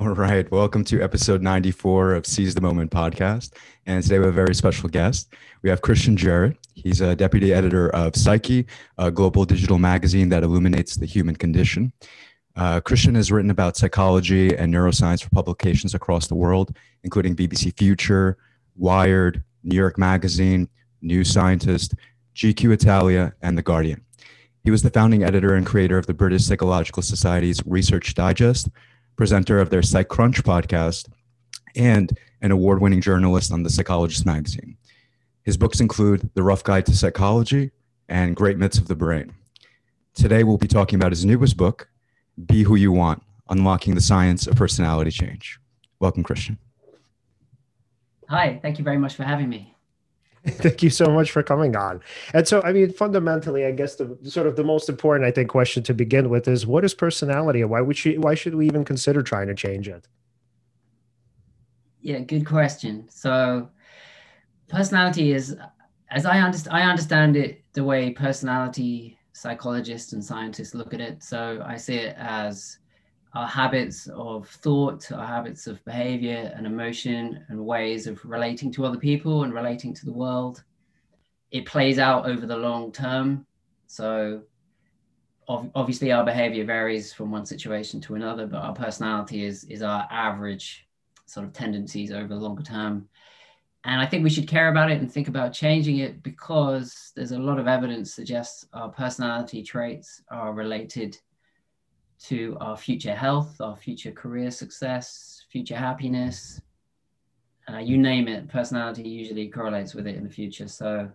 All right. Welcome to episode 94 of Seize the Moment podcast. And today we have a very special guest. We have Christian Jarrett. He's a deputy editor of Psyche, a global digital magazine that illuminates the human condition. Uh, Christian has written about psychology and neuroscience for publications across the world, including BBC Future, Wired, New York Magazine, New Scientist, GQ Italia, and The Guardian. He was the founding editor and creator of the British Psychological Society's Research Digest, presenter of their PsycCrunch podcast, and an award winning journalist on The Psychologist magazine. His books include The Rough Guide to Psychology and Great Myths of the Brain. Today, we'll be talking about his newest book, Be Who You Want Unlocking the Science of Personality Change. Welcome, Christian. Hi, thank you very much for having me. Thank you so much for coming on. And so, I mean, fundamentally, I guess the sort of the most important, I think, question to begin with is what is personality, and why would she, why should we even consider trying to change it? Yeah, good question. So, personality is, as I understand, I understand it the way personality psychologists and scientists look at it. So, I see it as our habits of thought, our habits of behavior and emotion, and ways of relating to other people and relating to the world. It plays out over the long term. So, obviously, our behavior varies from one situation to another, but our personality is, is our average sort of tendencies over the longer term. And I think we should care about it and think about changing it because there's a lot of evidence suggests our personality traits are related to our future health, our future career success, future happiness. Uh, you name it, personality usually correlates with it in the future. So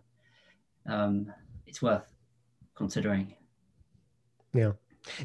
um, it's worth considering. Yeah.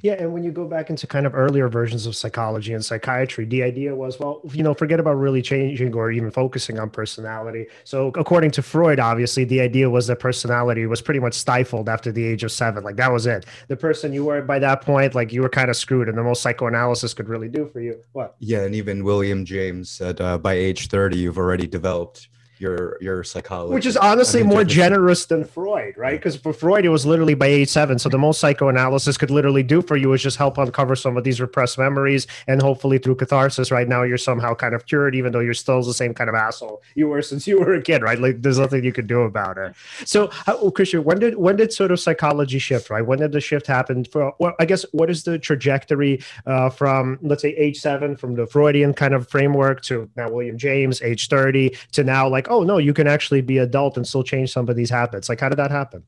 Yeah, and when you go back into kind of earlier versions of psychology and psychiatry, the idea was, well, you know, forget about really changing or even focusing on personality. So, according to Freud, obviously, the idea was that personality was pretty much stifled after the age of seven. Like that was it. The person you were by that point, like you were kind of screwed, and the most psychoanalysis could really do for you. What? Yeah, and even William James said uh, by age 30, you've already developed your your psychology which is honestly more generous than freud right? Because for freud it was literally by age seven. So the most psychoanalysis could literally do for you is just help uncover some of these repressed memories and hopefully through catharsis right? Now you're somehow kind of cured even though you're still the same kind of asshole you were since you were a kid right? Like there's nothing you could do about it. So oh, christian when did when did sort of psychology shift right? When did the shift happen for well i guess what is the trajectory uh, from let's say age seven from the freudian kind of framework to now william james age 30 to now like oh no, you can actually be adult and still change some of these habits. Like, how did that happen?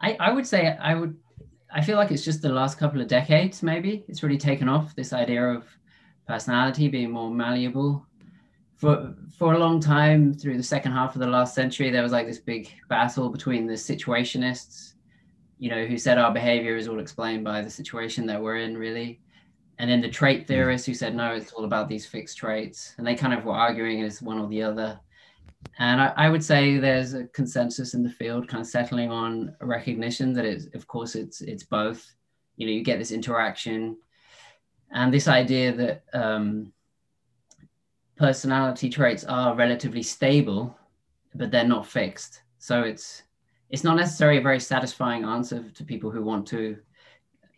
I, I would say I would I feel like it's just the last couple of decades, maybe. It's really taken off this idea of personality being more malleable. For for a long time, through the second half of the last century, there was like this big battle between the situationists, you know, who said our behavior is all explained by the situation that we're in, really, and then the trait theorists who said no it's all about these fixed traits. And they kind of were arguing as one or the other. And I, I, would say there's a consensus in the field kind of settling on a recognition that it's of course it's it's both. You know you get this interaction. And this idea that um, personality traits are relatively stable but they're not fixed. So it's it's not necessarily a very satisfying answer to people who want to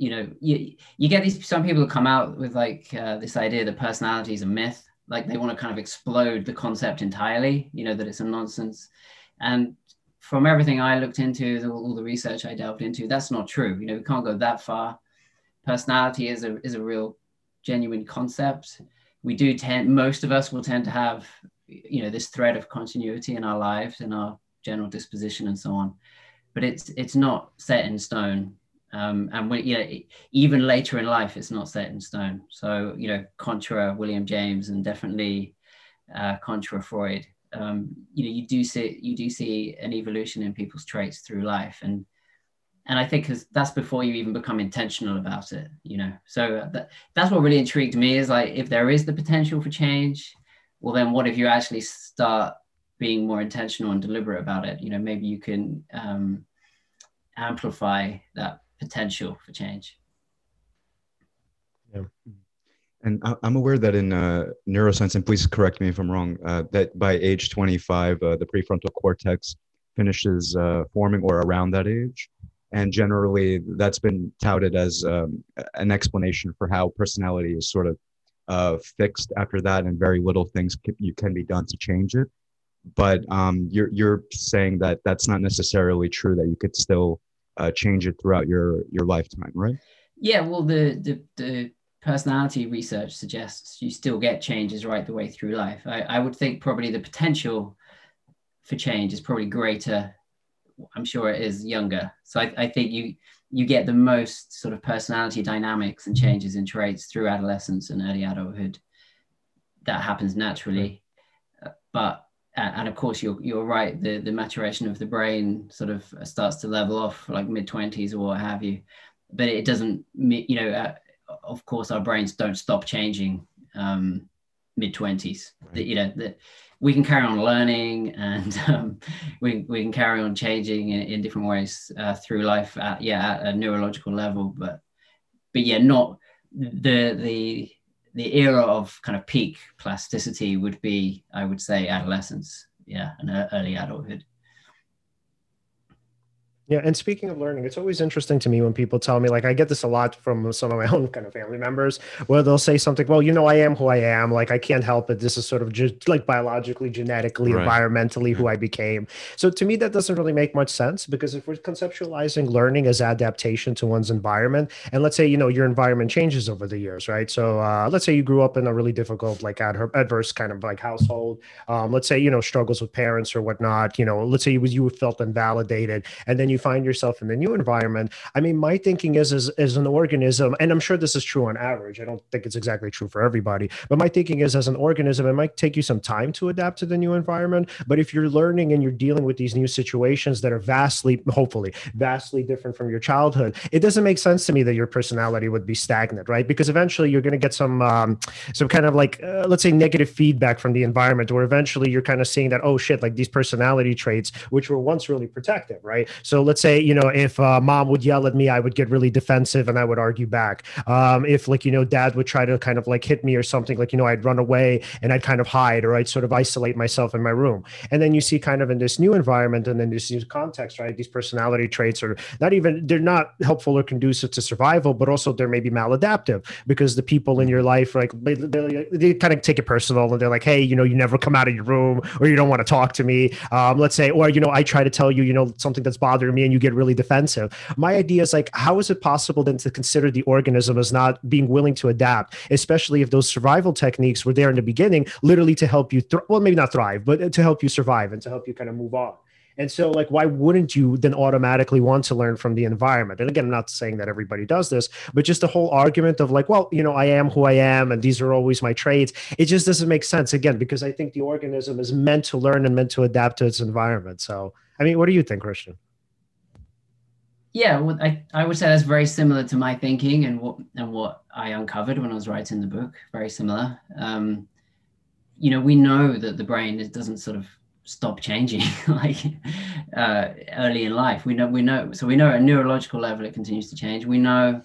you know you you get these some people who come out with like uh, this idea that personality is a myth. Like they want to kind of explode the concept entirely you know that it's a nonsense. And from everything i looked into the, all the research i delved into that's not true. You know we can't go that far. Personality is a is a real genuine concept. We do tend most of us will tend to have you know this thread of continuity in our lives and our general disposition and so on. But it's it's not set in stone um, and we, you know, even later in life, it's not set in stone. So, you know, contra William James and definitely uh, contra Freud, um, you know, you do see you do see an evolution in people's traits through life, and and I think that's before you even become intentional about it, you know. So that, that's what really intrigued me is like if there is the potential for change, well, then what if you actually start being more intentional and deliberate about it? You know, maybe you can um, amplify that potential for change. Yeah. And I'm aware that in uh, neuroscience, and please correct me if I'm wrong, uh, that by age 25, uh, the prefrontal cortex finishes uh, forming or around that age. and generally that's been touted as um, an explanation for how personality is sort of uh, fixed after that, and very little things can, you can be done to change it. But um, you're you're saying that that's not necessarily true. That you could still uh, change it throughout your your lifetime, right? Yeah. Well, the the the personality research suggests you still get changes right the way through life. I, I would think probably the potential for change is probably greater. I'm sure it is younger. So I, I think you you get the most sort of personality dynamics and changes in traits through adolescence and early adulthood. That happens naturally, but and of course you're you're right. The the maturation of the brain sort of starts to level off like mid twenties or what have you, but it doesn't. You know, uh, of course, our brains don't stop changing um, mid twenties. Right. You know that we can carry on learning and um, we, we can carry on changing in, in different ways uh, through life. At, yeah, at a neurological level, but but yeah, not the the the era of kind of peak plasticity would be, I would say, adolescence. Yeah, and early adulthood. Yeah, and speaking of learning, it's always interesting to me when people tell me, like, I get this a lot from some of my own kind of family members, where they'll say something, well, you know, I am who I am. Like, I can't help it. This is sort of just like biologically, genetically, right. environmentally who I became. So to me, that doesn't really make much sense because if we're conceptualizing learning as adaptation to one's environment, and let's say, you know, your environment changes over the years, right? So uh, let's say you grew up in a really difficult, like adverse kind of like household. Um, let's say, you know, struggles with parents or whatnot, you know, let's say you, you felt invalidated and then you find yourself in the new environment. I mean my thinking is as, as an organism and i'm sure this is true on average. I don't think it's exactly true for everybody but my thinking is as an organism it might take you some time to adapt to the new environment but if you're learning and you're dealing with these new situations that are vastly hopefully vastly different from your childhood it doesn't make sense to me that your personality would be stagnant right? Because eventually you're going to get some um, some kind of like uh, let's say negative feedback from the environment where eventually you're kind of seeing that oh shit like these personality traits which were once really protective right? So let's say you know if uh, mom would yell at me i would get really defensive and i would argue back. Um, if like you know dad would try to kind of like hit me or something like you know i'd run away and i'd kind of hide or i'd sort of isolate myself in my room. And then you see kind of in this new environment and then this new context right these personality traits are not even they're not helpful or conducive to survival but also they're maybe maladaptive because the people in your life like they, they, kind of take it personal and they're like hey you know you never come out of your room or you don't want to talk to me. Um, let's say or you know i try to tell you you know something that's bothering me and you get really defensive. My idea is like, how is it possible then to consider the organism as not being willing to adapt, especially if those survival techniques were there in the beginning, literally to help you, th- well, maybe not thrive, but to help you survive and to help you kind of move on. And so, like, why wouldn't you then automatically want to learn from the environment? And again, I'm not saying that everybody does this, but just the whole argument of like, well, you know, I am who I am, and these are always my traits. It just doesn't make sense again because I think the organism is meant to learn and meant to adapt to its environment. So, I mean, what do you think, Christian? Yeah, well, I, I would say that's very similar to my thinking and what and what I uncovered when I was writing the book. Very similar. Um, you know, we know that the brain is, doesn't sort of stop changing like uh, early in life. We know we know so we know at a neurological level it continues to change. We know,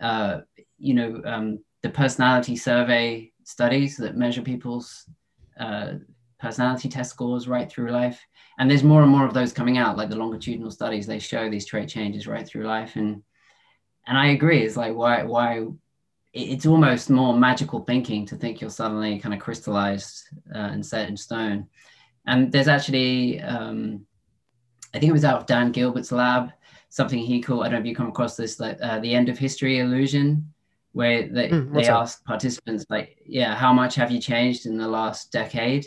uh, you know, um, the personality survey studies that measure people's uh, personality test scores right through life and there's more and more of those coming out like the longitudinal studies they show these trait changes right through life. And and i agree it's like why why it's almost more magical thinking to think you're suddenly kind of crystallized uh, and set in stone. And there's actually um, i think it was out of dan gilbert's lab something he called i don't know if you come across this like uh, the end of history illusion where they, mm, they ask participants like yeah how much have you changed in the last decade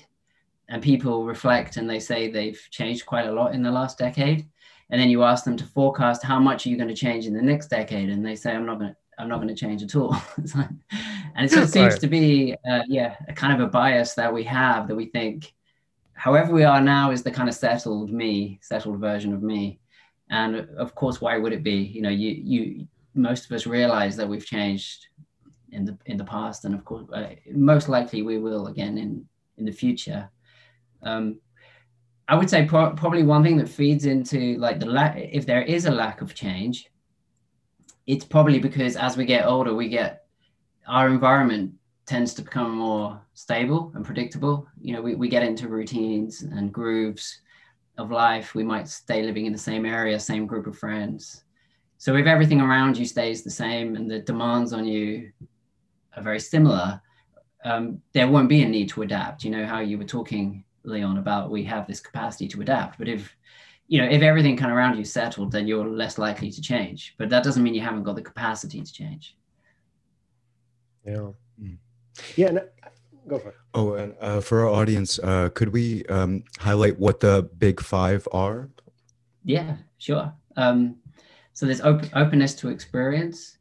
and people reflect and they say they've changed quite a lot in the last decade. And then you ask them to forecast how much are you going to change in the next decade? And they say i'm not going to i'm not going to change at all. And it seems right. to be uh, yeah a kind of a bias that we have that we think however we are now is the kind of settled me settled version of me. And of course why would it be? You know you you most of us realize that we've changed in the in the past and of course uh, most likely we will again in in the future um, I would say pro- probably one thing that feeds into like the lack, if there is a lack of change, it's probably because as we get older, we get our environment tends to become more stable and predictable. You know, we, we get into routines and grooves of life. We might stay living in the same area, same group of friends. So if everything around you stays the same and the demands on you are very similar, um, there won't be a need to adapt. You know how you were talking, Leon, about we have this capacity to adapt. But if you know if everything kind of around you settled, then you're less likely to change. But that doesn't mean you haven't got the capacity to change. Yeah. Mm. Yeah. No, go for it. Oh, and uh, for our audience, uh, could we um, highlight what the big five are? Yeah, sure. Um, so there's op- openness to experience,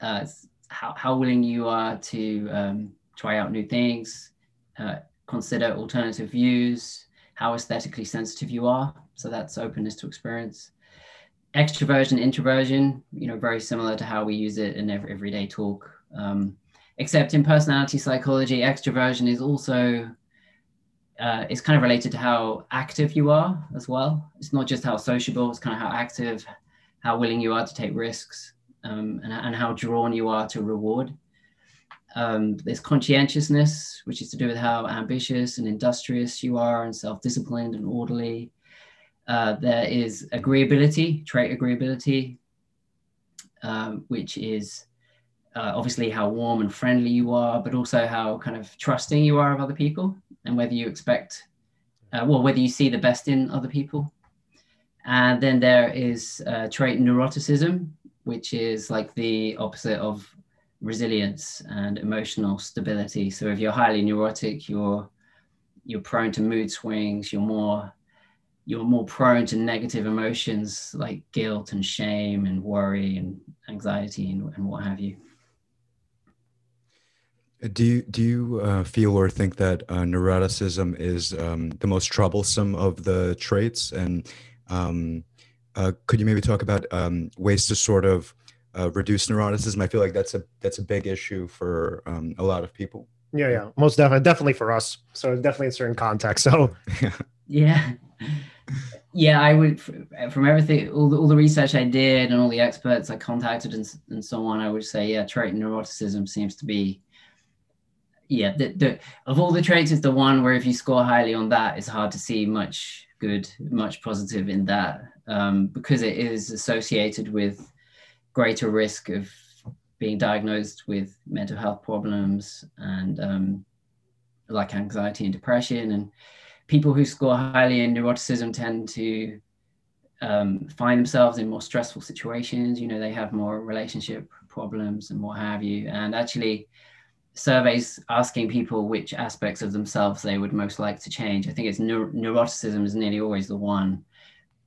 uh, how, how willing you are to um, try out new things, uh, consider alternative views, how aesthetically sensitive you are. So that's openness to experience. Extroversion, introversion, you know, very similar to how we use it in every, everyday talk. Um, except in personality psychology, extroversion is also uh, it's kind of related to how active you are as well. It's not just how sociable; it's kind of how active, how willing you are to take risks, um, and, and how drawn you are to reward. Um, there's conscientiousness, which is to do with how ambitious and industrious you are, and self-disciplined and orderly. Uh, there is agreeability, trait agreeability, um, which is uh, obviously how warm and friendly you are, but also how kind of trusting you are of other people and whether you expect, uh, well, whether you see the best in other people. And then there is uh, trait neuroticism, which is like the opposite of resilience and emotional stability. So if you're highly neurotic, you're you're prone to mood swings. You're more you're more prone to negative emotions like guilt and shame and worry and anxiety and, and what have you. Do you do you uh, feel or think that uh, neuroticism is um, the most troublesome of the traits? And um, uh, could you maybe talk about um, ways to sort of uh, reduce neuroticism? I feel like that's a that's a big issue for um, a lot of people. Yeah, yeah, most definitely, definitely for us. So definitely in certain contexts. So yeah, yeah, I would from everything, all the, all the research I did and all the experts I contacted and and so on. I would say, yeah, trait neuroticism seems to be yeah, the, the of all the traits, is the one where if you score highly on that, it's hard to see much good, much positive in that um, because it is associated with greater risk of being diagnosed with mental health problems and um, like anxiety and depression. And people who score highly in neuroticism tend to um, find themselves in more stressful situations. You know, they have more relationship problems and what have you. And actually, surveys asking people which aspects of themselves they would most like to change. I think it's neur- neuroticism is nearly always the one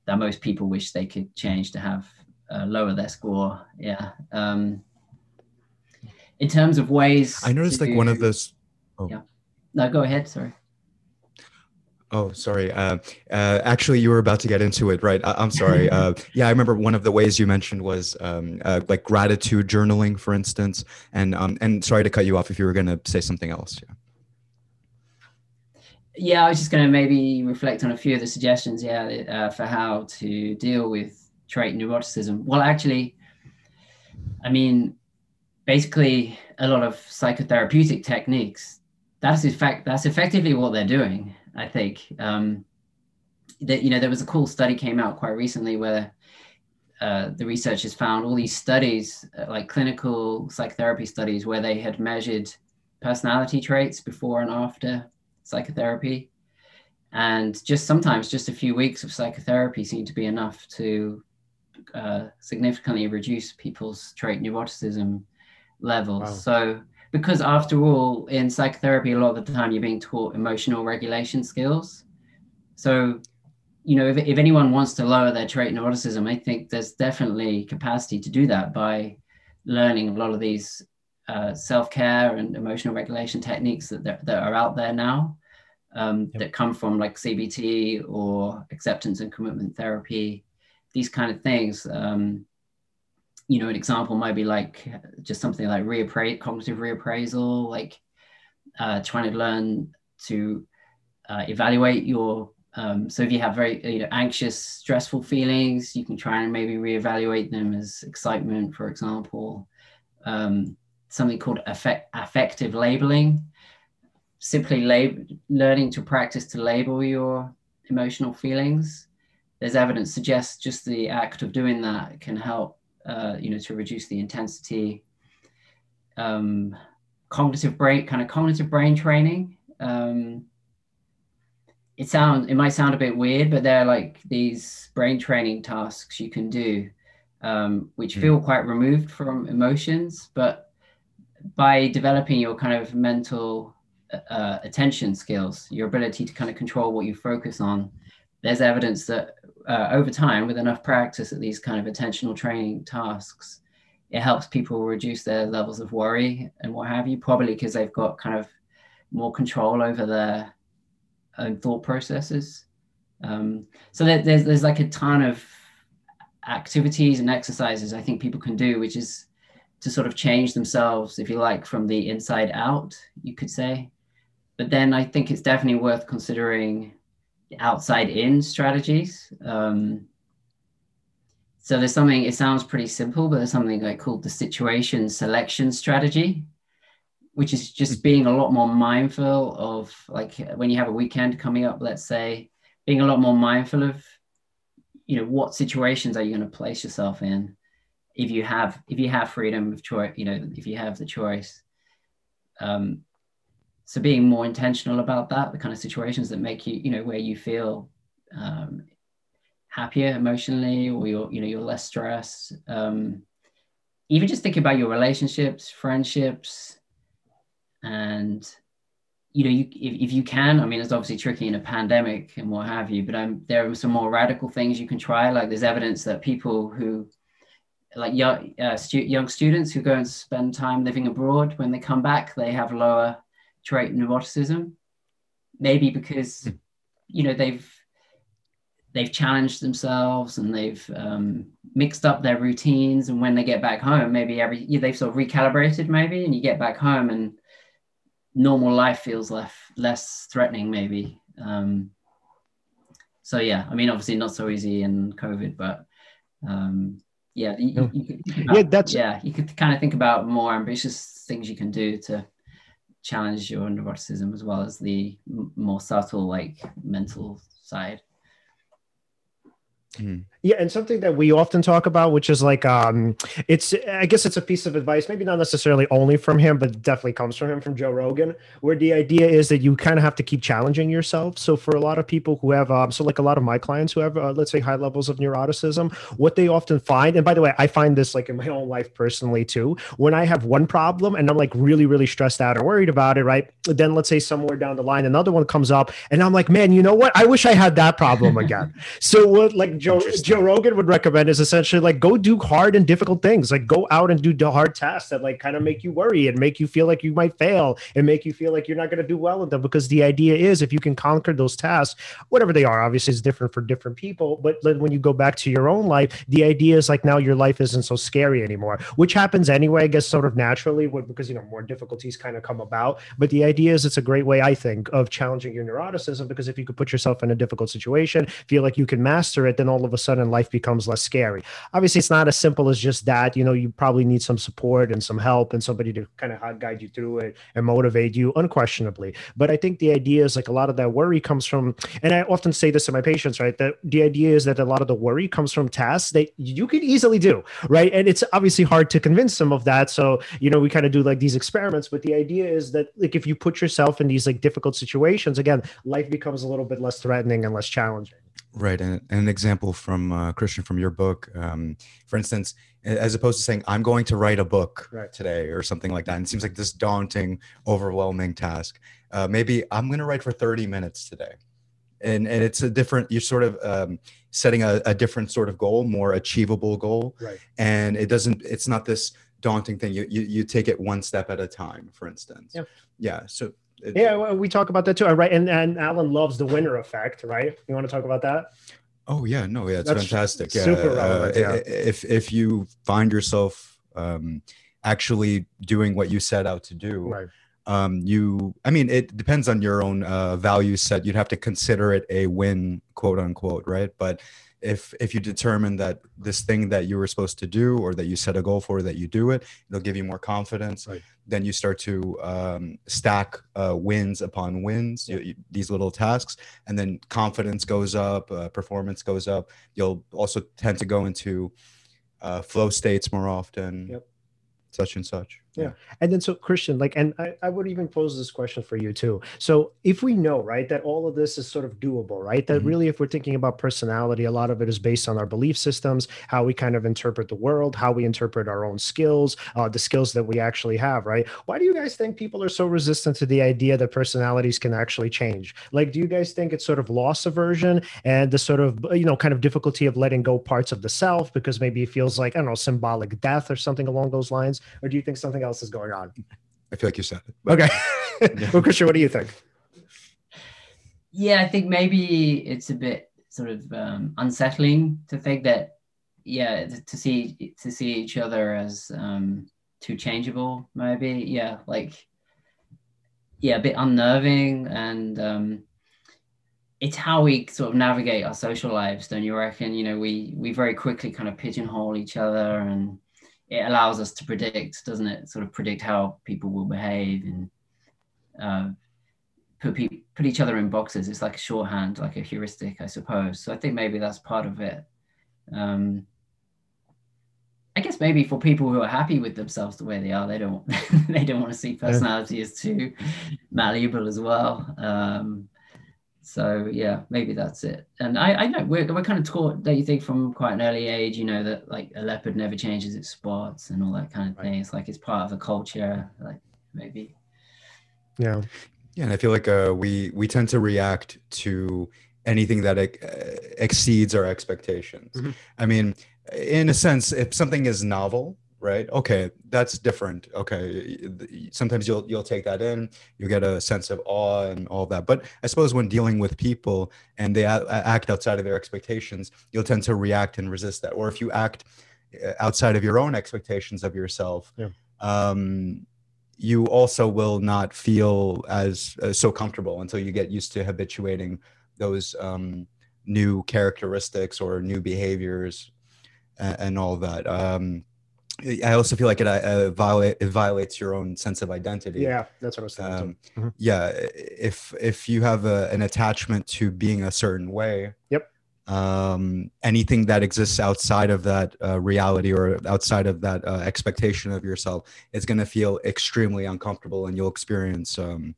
that most people wish they could change to have uh, lower their score. Yeah. Um, in terms of ways, I noticed like one of those. Oh. Yeah. No, go ahead. Sorry. Oh, sorry. Uh, uh, actually, you were about to get into it, right? I- am sorry. Uh, yeah, I remember one of the ways you mentioned was um, uh, like gratitude journaling, for instance. And um, and sorry to cut you off if you were going to say something else. Yeah. Yeah, I was just going to maybe reflect on a few of the suggestions. Yeah, uh, for how to deal with trait neuroticism. Well, actually, I mean, basically, a lot of psychotherapeutic techniques. That's in fact that's effectively what they're doing I think um, that you know there was a cool study came out quite recently where uh, the researchers found all these studies, uh, like clinical psychotherapy studies, where they had measured personality traits before and after psychotherapy, and just sometimes just a few weeks of psychotherapy seemed to be enough to uh, significantly reduce people's trait neuroticism levels. Wow. So because after all in psychotherapy a lot of the time you're being taught emotional regulation skills so you know if, if anyone wants to lower their trait neuroticism i think there's definitely capacity to do that by learning a lot of these uh, self-care and emotional regulation techniques that, that, that are out there now um, yep. that come from like cbt or acceptance and commitment therapy these kind of things um, you know, an example might be like just something like reappraise, cognitive reappraisal, like uh, trying to learn to uh, evaluate your. Um, so if you have very you know, anxious, stressful feelings, you can try and maybe reevaluate them as excitement, for example. Um, something called affect, affective labeling, simply lab- learning to practice to label your emotional feelings. There's evidence suggests just the act of doing that can help uh, you know, to reduce the intensity. Um, cognitive brain, kind of cognitive brain training. Um, it sounds, it might sound a bit weird, but they're like these brain training tasks you can do, um, which mm. feel quite removed from emotions, but by developing your kind of mental uh, attention skills, your ability to kind of control what you focus on, there's evidence that uh, over time, with enough practice at these kind of attentional training tasks, it helps people reduce their levels of worry and what have you, probably because they've got kind of more control over their own thought processes. Um, so there, there's there's like a ton of activities and exercises I think people can do, which is to sort of change themselves, if you like, from the inside out, you could say. But then I think it's definitely worth considering outside in strategies. Um, so there's something, it sounds pretty simple, but there's something like called the situation selection strategy, which is just hmm. being a lot more mindful of like when you have a weekend coming up, let's say, being a lot more mindful of, you know, what situations are you going to place yourself in if you have if you have freedom of choice, you know, if you have the choice. Um, so being more intentional about that the kind of situations that make you you know where you feel um, happier emotionally or you're you know you're less stressed um, even just thinking about your relationships friendships and you know you if, if you can i mean it's obviously tricky in a pandemic and what have you but I'm, there are some more radical things you can try. Like there's evidence that people who like young, uh, stu- young students who go and spend time living abroad when they come back they have lower trait neuroticism maybe because hmm. you know they've they've challenged themselves and they've um, mixed up their routines. And when they get back home maybe every they've sort of recalibrated maybe and you get back home and normal life feels less less threatening maybe. Um, so yeah i mean obviously not so easy in covid but um, yeah you, you about, yeah that's yeah you could kind of think about more ambitious things you can do to challenge your neuroticism as well as the more subtle like mental side Mm. Yeah, and something that we often talk about, which is like, um, it's I guess it's a piece of advice, maybe not necessarily only from him, but definitely comes from him from Joe Rogan, where the idea is that you kind of have to keep challenging yourself. So for a lot of people who have, um, so like a lot of my clients who have, uh, let's say, high levels of neuroticism, what they often find, and by the way, I find this like in my own life personally too, when I have one problem and I'm like really, really stressed out or worried about it, right? Then let's say somewhere down the line, another one comes up, and I'm like, man, you know what? I wish I had that problem again. so what, like Joe Joe Rogan would recommend is essentially like go do hard and difficult things. Like go out and do the hard tasks that like kind of make you worry and make you feel like you might fail and make you feel like you're not going to do well in them. Because the idea is if you can conquer those tasks, whatever they are, obviously it's different for different people. But when you go back to your own life, the idea is like now your life isn't so scary anymore, which happens anyway, I guess, sort of naturally because you know more difficulties kind of come about. But the idea is it's a great way, I think, of challenging your neuroticism because if you could put yourself in a difficult situation, feel like you can master it, then all of a sudden life becomes less scary. Obviously, it's not as simple as just that. You know, you probably need some support and some help and somebody to kind of guide you through it and motivate you, unquestionably. But I think the idea is like a lot of that worry comes from, and I often say this to my patients, right? That the idea is that a lot of the worry comes from tasks that you could easily do, right? And it's obviously hard to convince them of that. So, you know, we kind of do like these experiments, but the idea is that like if you put yourself in these like difficult situations, again, life becomes a little bit less threatening and less challenging. Right, and, an example from uh, Christian from your book, um, for instance, as opposed to saying I'm going to write a book right. today or something like that, and it seems like this daunting, overwhelming task. Uh, maybe I'm going to write for 30 minutes today, and and it's a different. You're sort of um, setting a, a, different sort of goal, more achievable goal, right? And it doesn't. It's not this daunting thing. You you, you take it one step at a time. For instance, yeah. yeah. So yeah, we talk about that too, right? And and Alan loves the winner effect, right? You want to talk about that? Oh yeah, no, yeah, it's That's fantastic. Super yeah, relevant. Uh, yeah. If if you find yourself um, actually doing what you set out to do, right. um, you, I mean, it depends on your own uh, value set. You'd have to consider it a win, quote unquote, right? But if if you determine that this thing that you were supposed to do or that you set a goal for that you do it it'll give you more confidence right. then you start to um, stack uh, wins upon wins you, you, these little tasks and then confidence goes up uh, performance goes up you'll also tend to go into uh, flow states more often. Yep. Such and such. Yeah. And then so Christian, like, and I, I would even pose this question for you too. So if we know, right, that all of this is sort of doable, right? That Mhm. really, if we're thinking about personality, a lot of it is based on our belief systems, how we kind of interpret the world, how we interpret our own skills, uh, the skills that we actually have, right? Why do you guys think people are so resistant to the idea that personalities can actually change? Like, do you guys think it's sort of loss aversion and the sort of, you know, kind of difficulty of letting go parts of the self because maybe it feels like, I don't know, symbolic death or something along those lines? Or do you think something else is going on? I feel like you said it. but- Okay. well, Christian, what do you think? Yeah, I think maybe it's a bit sort of um, unsettling to think that, yeah, to see to see each other as um, too changeable. Maybe, yeah, like, yeah, a bit unnerving, and um, it's how we sort of navigate our social lives. Don't you reckon? You know, we we very quickly kind of pigeonhole each other, and it allows us to predict, doesn't it? Sort of predict how people will behave and. Uh, put pe- put each other in boxes. It's like a shorthand, like a heuristic, I suppose. So I think maybe that's part of it. Um, I guess maybe for people who are happy with themselves the way they are, they don't they don't want to see personality as too malleable as well. Um, so yeah, maybe that's it. And I, I know we're, we're kind of taught that you think from quite an early age, you know, that like a leopard never changes its spots and all that kind of Right. thing. It's like it's part of the culture, like maybe. Yeah. Yeah, and I feel like uh, we we tend to react to anything that ex- uh, exceeds our expectations. Mhm. I mean, in a sense, if something is novel, right? Okay, that's different. Okay, sometimes you'll you'll take that in, you get a sense of awe and all that. But I suppose when dealing with people and they act outside of their expectations, you'll tend to react and resist that. Or if you act uh, outside of your own expectations of yourself, Yeah. um, you also will not feel as uh, so comfortable until you get used to habituating those um, new characteristics or new behaviors and, and all that. Um, I also feel like it, uh, violate, it violates your own sense of identity. Yeah. That's what I was thinking. Um. Mhm. yeah if if you have a, an attachment to being a certain way Yep. um anything that exists outside of that uh, reality or outside of that uh, expectation of yourself is going to feel extremely uncomfortable and you'll experience um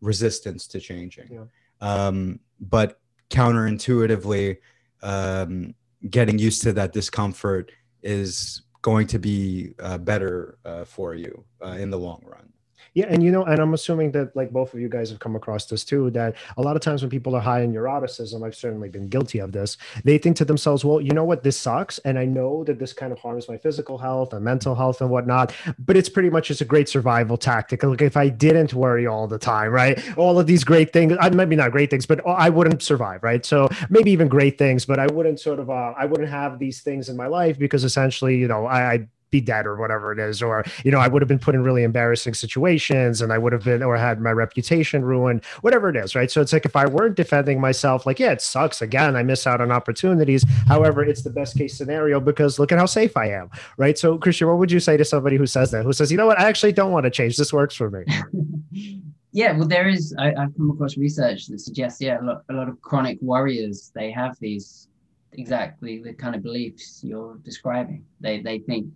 resistance to changing Yeah. um but counterintuitively um getting used to that discomfort is going to be uh, better uh, for you uh, in the long run Yeah, and you know, and I'm assuming that like both of you guys have come across this too. That a lot of times when people are high in neuroticism, I've certainly been guilty of this. They think to themselves, "Well, you know what? This sucks, and I know that this kind of harms my physical health and mental health and whatnot. But it's pretty much just a great survival tactic. Like if I didn't worry all the time, right? All of these great things, maybe not great things, but I wouldn't survive, right? So maybe even great things, but I wouldn't sort of, uh, I wouldn't have these things in my life because essentially, you know, I, I be dead or whatever it is or you know i would have been put in really embarrassing situations and i would have been or had my reputation ruined whatever it is right? So it's like if i weren't defending myself like yeah it sucks. Again i miss out on opportunities. However it's the best case scenario because look at how safe i am right? So christian what would you say to somebody who says that who says you know what? I actually don't want to change. This works for me. Yeah, well, there is. I, I've come across research that suggests, yeah, a lot, a lot of chronic warriors they have these exactly the kind of beliefs you're describing. They they think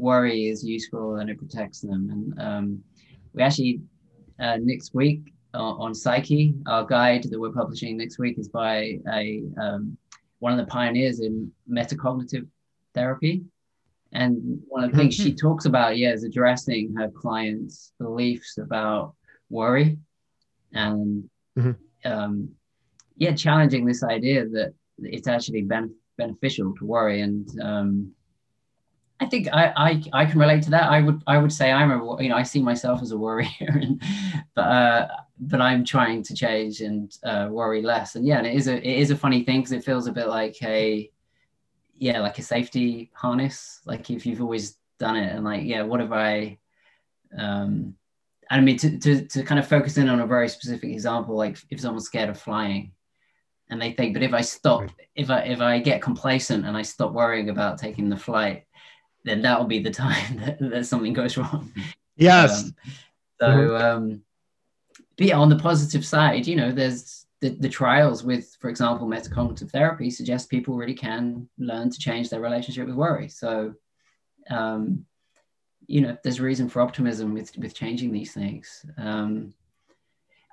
worry is useful and it protects them. And um, we actually uh, next week uh, on Psyche, our guide that we're publishing next week is by a um, one of the pioneers in metacognitive therapy. And one of the things she talks about, yeah, is addressing her clients' beliefs about worry and Mhm. um, yeah, challenging this idea that it's actually ben- beneficial to worry. And um, I think I, I I can relate to that. I would I would say I'm a you know I see myself as a worrier, and, but uh, but I'm trying to change and uh, worry less. And yeah, and it is a it is a funny thing because it feels a bit like a yeah like a safety harness. Like if you've always done it, and like yeah, what if I um I mean to, to to kind of focus in on a very specific example, like if someone's scared of flying, and they think, but if I stop, if I if I get complacent and I stop worrying about taking the flight, then that'll be the time that, that something goes wrong. yes Um, so, um, but yeah, on the positive side, you know, there's the, the trials with, for example, metacognitive therapy suggest people really can learn to change their relationship with worry. So, um, you know, there's reason for optimism with with changing these things. Um,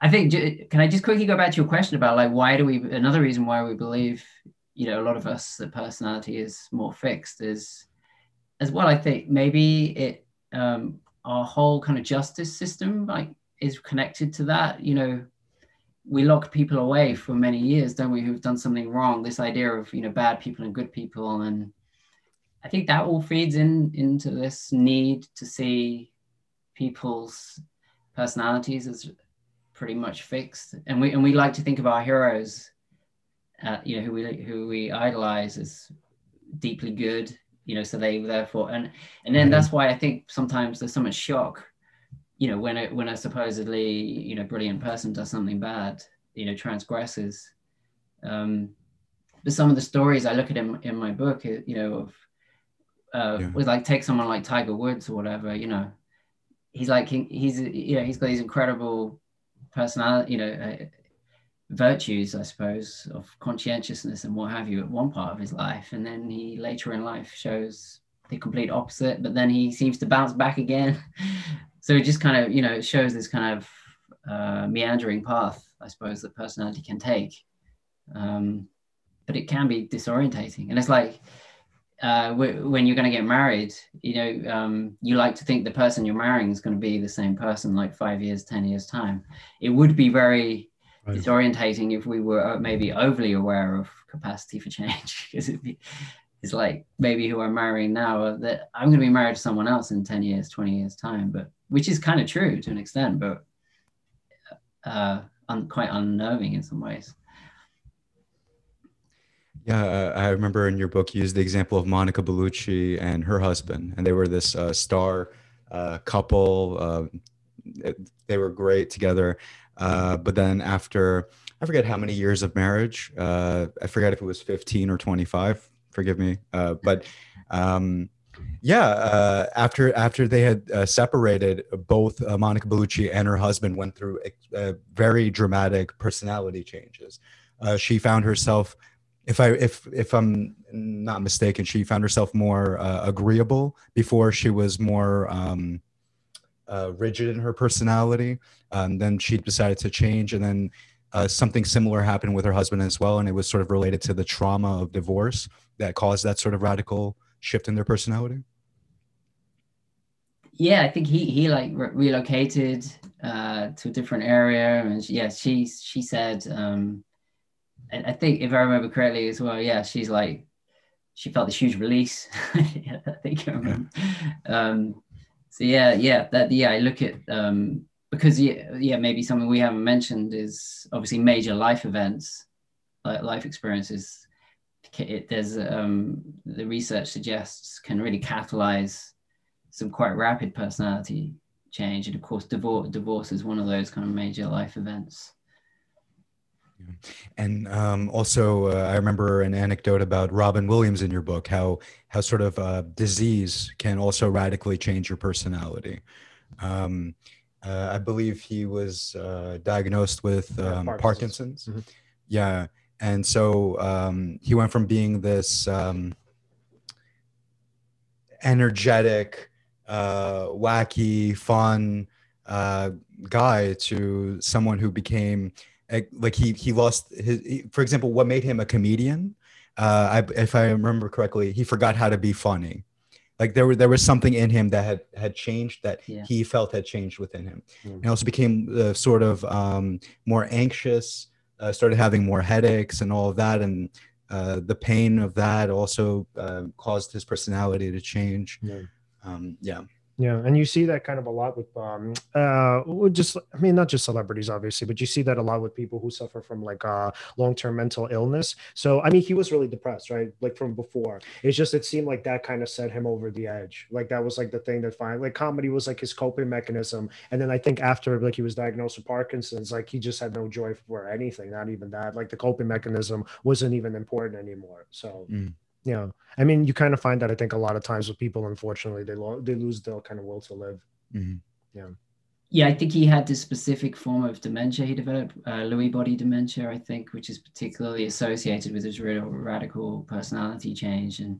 I think. Can I just quickly go back to your question about like why do we? Another reason why we believe, you know, a lot of us that personality is more fixed is, as well. I think maybe it um, our whole kind of justice system like is connected to that. You know, we lock people away for many years, don't we, who've done something wrong? This idea of you know bad people and good people, and I think that all feeds in into this need to see people's personalities as pretty much fixed, and we and we like to think of our heroes, uh, you know, who we who we idolize as deeply good, you know, so they therefore and and then that's why I think sometimes there's so much shock you know when a when a supposedly you know brilliant person does something bad you know transgresses um but some of the stories i look at in, in my book you know of uh yeah. with like take someone like tiger woods or whatever you know he's like he, he's you know he's got these incredible personality you know uh, virtues i suppose of conscientiousness and what have you at one part of his life. And then he later in life shows the complete opposite but then he seems to bounce back again. So it just kind of you know it shows this kind of uh, meandering path i suppose that personality can take. Um, but it can be disorientating. And it's like uh, when you're going to get married you know um, you like to think the person you're marrying is going to be the same person like five years ten years time. It would be very right. disorientating if we were uh, maybe overly aware of capacity for change because it'd be it's like maybe who I'm marrying now uh, that I'm going to be married to someone else in 10 years, 20 years time, but which is kind of true to an extent, but uh, un- quite unnerving in some ways. Yeah, uh, I remember in your book you used the example of Monica Bellucci and her husband, and they were this uh, star uh, couple. Uh, they were great together, uh, but then after I forget how many years of marriage, uh, I forget if it was fifteen or twenty-five. Forgive me, but um, yeah, uh, after after they had uh, separated, both uh, Monica Bellucci and her husband went through uh, very dramatic personality changes. Uh, she found herself, if I if if I'm not mistaken, she found herself more uh, agreeable before she was more um, rigid in her personality. Um, then she decided to change, and then something similar happened with her husband as well, and it was sort of related to the trauma of divorce that caused that sort of radical shift in their personality? Yeah, I think he he like re- relocated uh, to a different area, and yeah, she she said, um, and I think if I remember correctly as well, yeah, she's like she felt this huge release. I think I remember. Yeah. Um, so yeah, yeah, that yeah, I look at um, because yeah, yeah, maybe something we haven't mentioned is obviously major life events, like life experiences it, there's um, the research suggests can really catalyze some quite rapid personality change, and of course, divorce divorce is one of those kind of major life events. And um, also, uh, I remember an anecdote about Robin Williams in your book, how how sort of uh, disease can also radically change your personality. Um, uh, I believe he was uh, diagnosed with um, Parkinson's. Parkinson's. Mm-hmm. Yeah, and so um, he went from being this um, energetic, uh, wacky, fun uh, guy to someone who became like he he lost his. He, for example, what made him a comedian? Uh, I, if I remember correctly, he forgot how to be funny. Like there, were, there was something in him that had had changed that yeah. he felt had changed within him. Mm. And also became uh, sort of um, more anxious, uh, started having more headaches and all of that and uh, the pain of that also uh, caused his personality to change yeah. Um, yeah yeah, and you see that kind of a lot with um uh just I mean not just celebrities obviously, but you see that a lot with people who suffer from like uh long-term mental illness. So I mean he was really depressed, right? Like from before. It's just it seemed like that kind of set him over the edge. Like that was like the thing that finally like comedy was like his coping mechanism. And then I think after like he was diagnosed with Parkinson's, like he just had no joy for anything, not even that. Like the coping mechanism wasn't even important anymore. So mm. Yeah, I mean, you kind of find that I think a lot of times with people, unfortunately, they lo- they lose their kind of will to live. Mm-hmm. Yeah. yeah, I think he had this specific form of dementia he developed, uh, Lewy body dementia, I think, which is particularly associated with his real radical personality change. And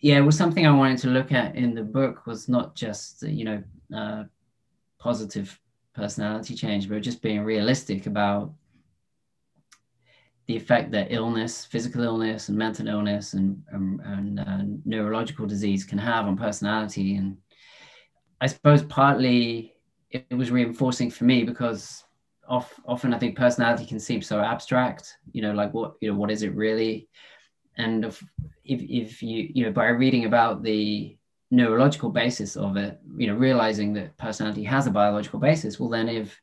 yeah, it was something I wanted to look at in the book was not just, you know, uh, positive personality change, but just being realistic about the effect that illness, physical illness, and mental illness, and, and, and uh, neurological disease can have on personality. And I suppose partly it, was reinforcing for me because off, often I think personality can seem so abstract. You know, like what you know, what is it really? And if if you you know by reading about the neurological basis of it, you know, realizing that personality has a biological basis, well, then if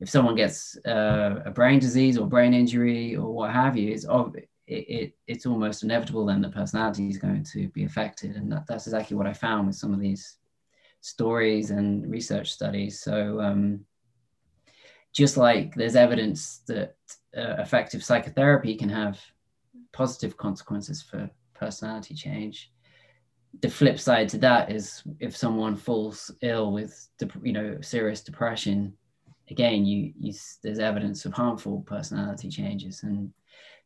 if someone gets uh, a brain disease or brain injury or what have you, it's it, it, it's almost inevitable then that personality is going to be affected, and that, that's exactly what I found with some of these stories and research studies. So um, just like there's evidence that uh, effective psychotherapy can have positive consequences for personality change, the flip side to that is if someone falls ill with you know serious depression again you, you there's evidence of harmful personality changes and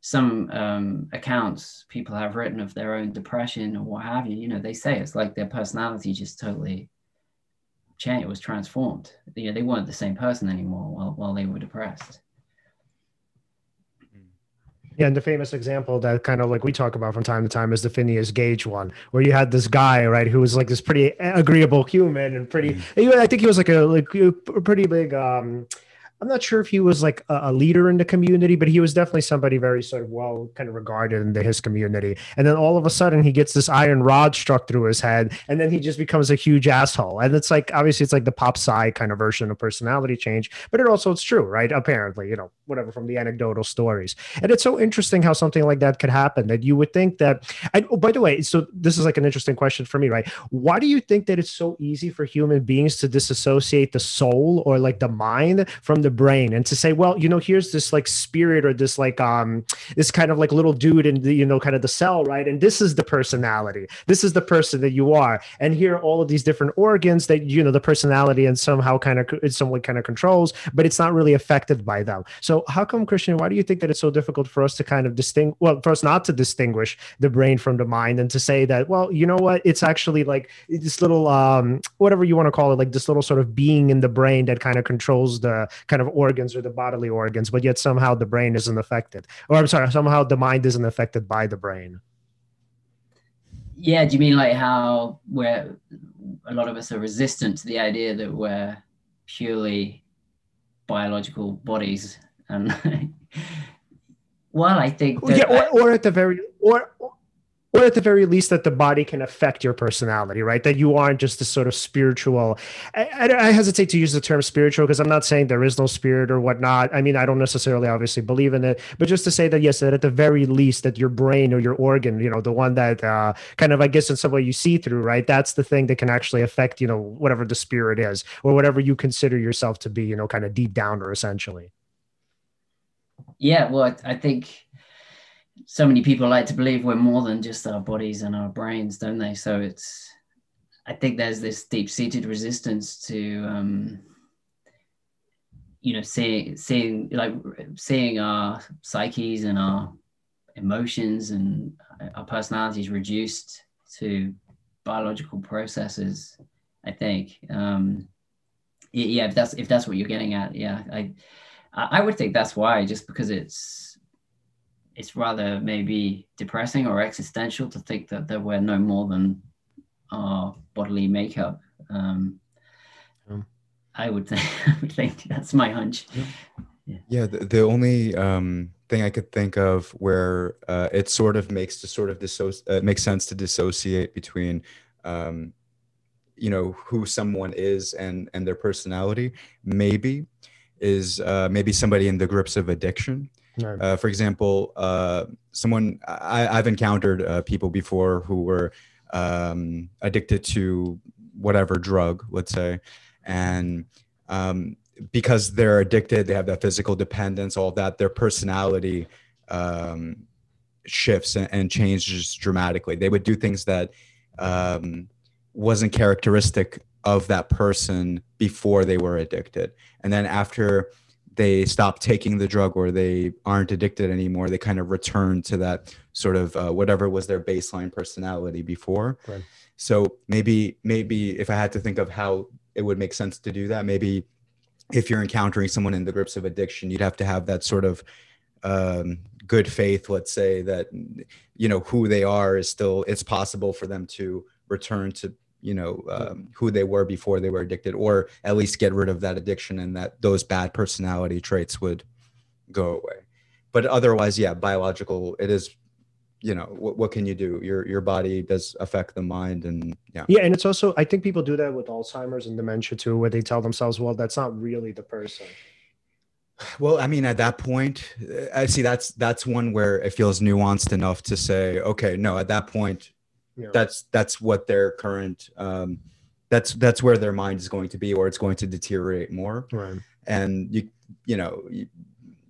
some um, accounts people have written of their own depression or what have you you know they say it's like their personality just totally changed it was transformed. You know they weren't the same person anymore while, while they were depressed yeah, and the famous example that kind of like we talk about from time to time is the Phineas Gage one, where you had this guy, right, who was like this pretty agreeable human and pretty. Mm. I think he was like a like a pretty big. um I'm not sure if he was like a, a, leader in the community, but he was definitely somebody very sort of well kind of regarded in the, his community. And then all of a sudden he gets this iron rod struck through his head, and then he just becomes a huge asshole. And it's like obviously it's like the pop sci kind of version of personality change, but it also it's true, right? Apparently, you know, whatever from the anecdotal stories. And it's so interesting how something like that could happen that you would think that. And oh, by the way, so this is like an interesting question for me, right? Why do you think that it's so easy for human beings to disassociate the soul or like the mind from the brain and to say well you know here's this like spirit or this like um this kind of like little dude in the you know kind of the cell right? And this is the personality. This is the person that you are. And here are all of these different organs that you know the personality and somehow kind of it's someone kind of controls but it's not really affected by them. So how come christian why do you think that it's so difficult for us to kind of distinguish well for us not to distinguish the brain from the mind and to say that well you know what? It's actually like this little um whatever you want to call it like this little sort of being in the brain that kind of controls the kind of organs or the bodily organs, but yet somehow the brain isn't affected. Or I'm sorry, somehow the mind isn't affected by the brain. Yeah, do you mean like how we're a lot of us are resistant to the idea that we're purely biological bodies and well i think yeah or, or at the very or or at the very least that the body can affect your personality right? That you aren't just this sort of spiritual i, I, I hesitate to use the term spiritual because i'm not saying there is no spirit or whatnot. I mean i don't necessarily obviously believe in it but just to say that yes that at the very least that your brain or your organ you know the one that uh, kind of i guess in some way you see through right? That's the thing that can actually affect you know whatever the spirit is or whatever you consider yourself to be you know kind of deep down or essentially. Yeah well I, I think so many people like to believe we're more than just our bodies and our brains, don't they? So it's, I think there's this deep-seated resistance to, um, you know, seeing, seeing, like seeing our psyches and our emotions and our personalities reduced to biological processes. I think, um, yeah, if that's if that's what you're getting at, yeah, I, I would think that's why, just because it's it's rather maybe depressing or existential to think that there were no more than our bodily makeup. Um, I would think, I would think that's my hunch. Yeah, yeah the, the only um, thing I could think of where uh, it sort of makes to sort of dissoci- uh, makes sense to dissociate between um, you know who someone is and and their personality maybe is uh, maybe somebody in the grips of addiction uh, for example, uh, someone I, have encountered uh, people before who were um, addicted to whatever drug, let's say, and um, because they're addicted, they have that physical dependence, all that. Their personality um, shifts and, and, changes dramatically. They would do things that um, wasn't characteristic of that person before they were addicted and then after they stop taking the drug or they aren't addicted anymore they kind of return to that sort of uh, whatever was their baseline personality before Right. so maybe maybe if i had to think of how it would make sense to do that maybe if you're encountering someone in the grips of addiction you'd have to have that sort of um, good faith let's say that you know who they are is still it's possible for them to return to you know um, who they were before they were addicted or at least get rid of that addiction and that those bad personality traits would go away. But otherwise yeah biological it is you know what, what can you do? Your your body does affect the mind and yeah. Yeah, and it's also I think people do that with Alzheimer's and dementia too, where they tell themselves, "Well, that's not really the person." well i mean at that point uh, i see that's that's one where it feels nuanced enough to say okay no at that point Yeah. that's that's what their current um that's that's where their mind is going to be or it's going to deteriorate more right. and you you know you,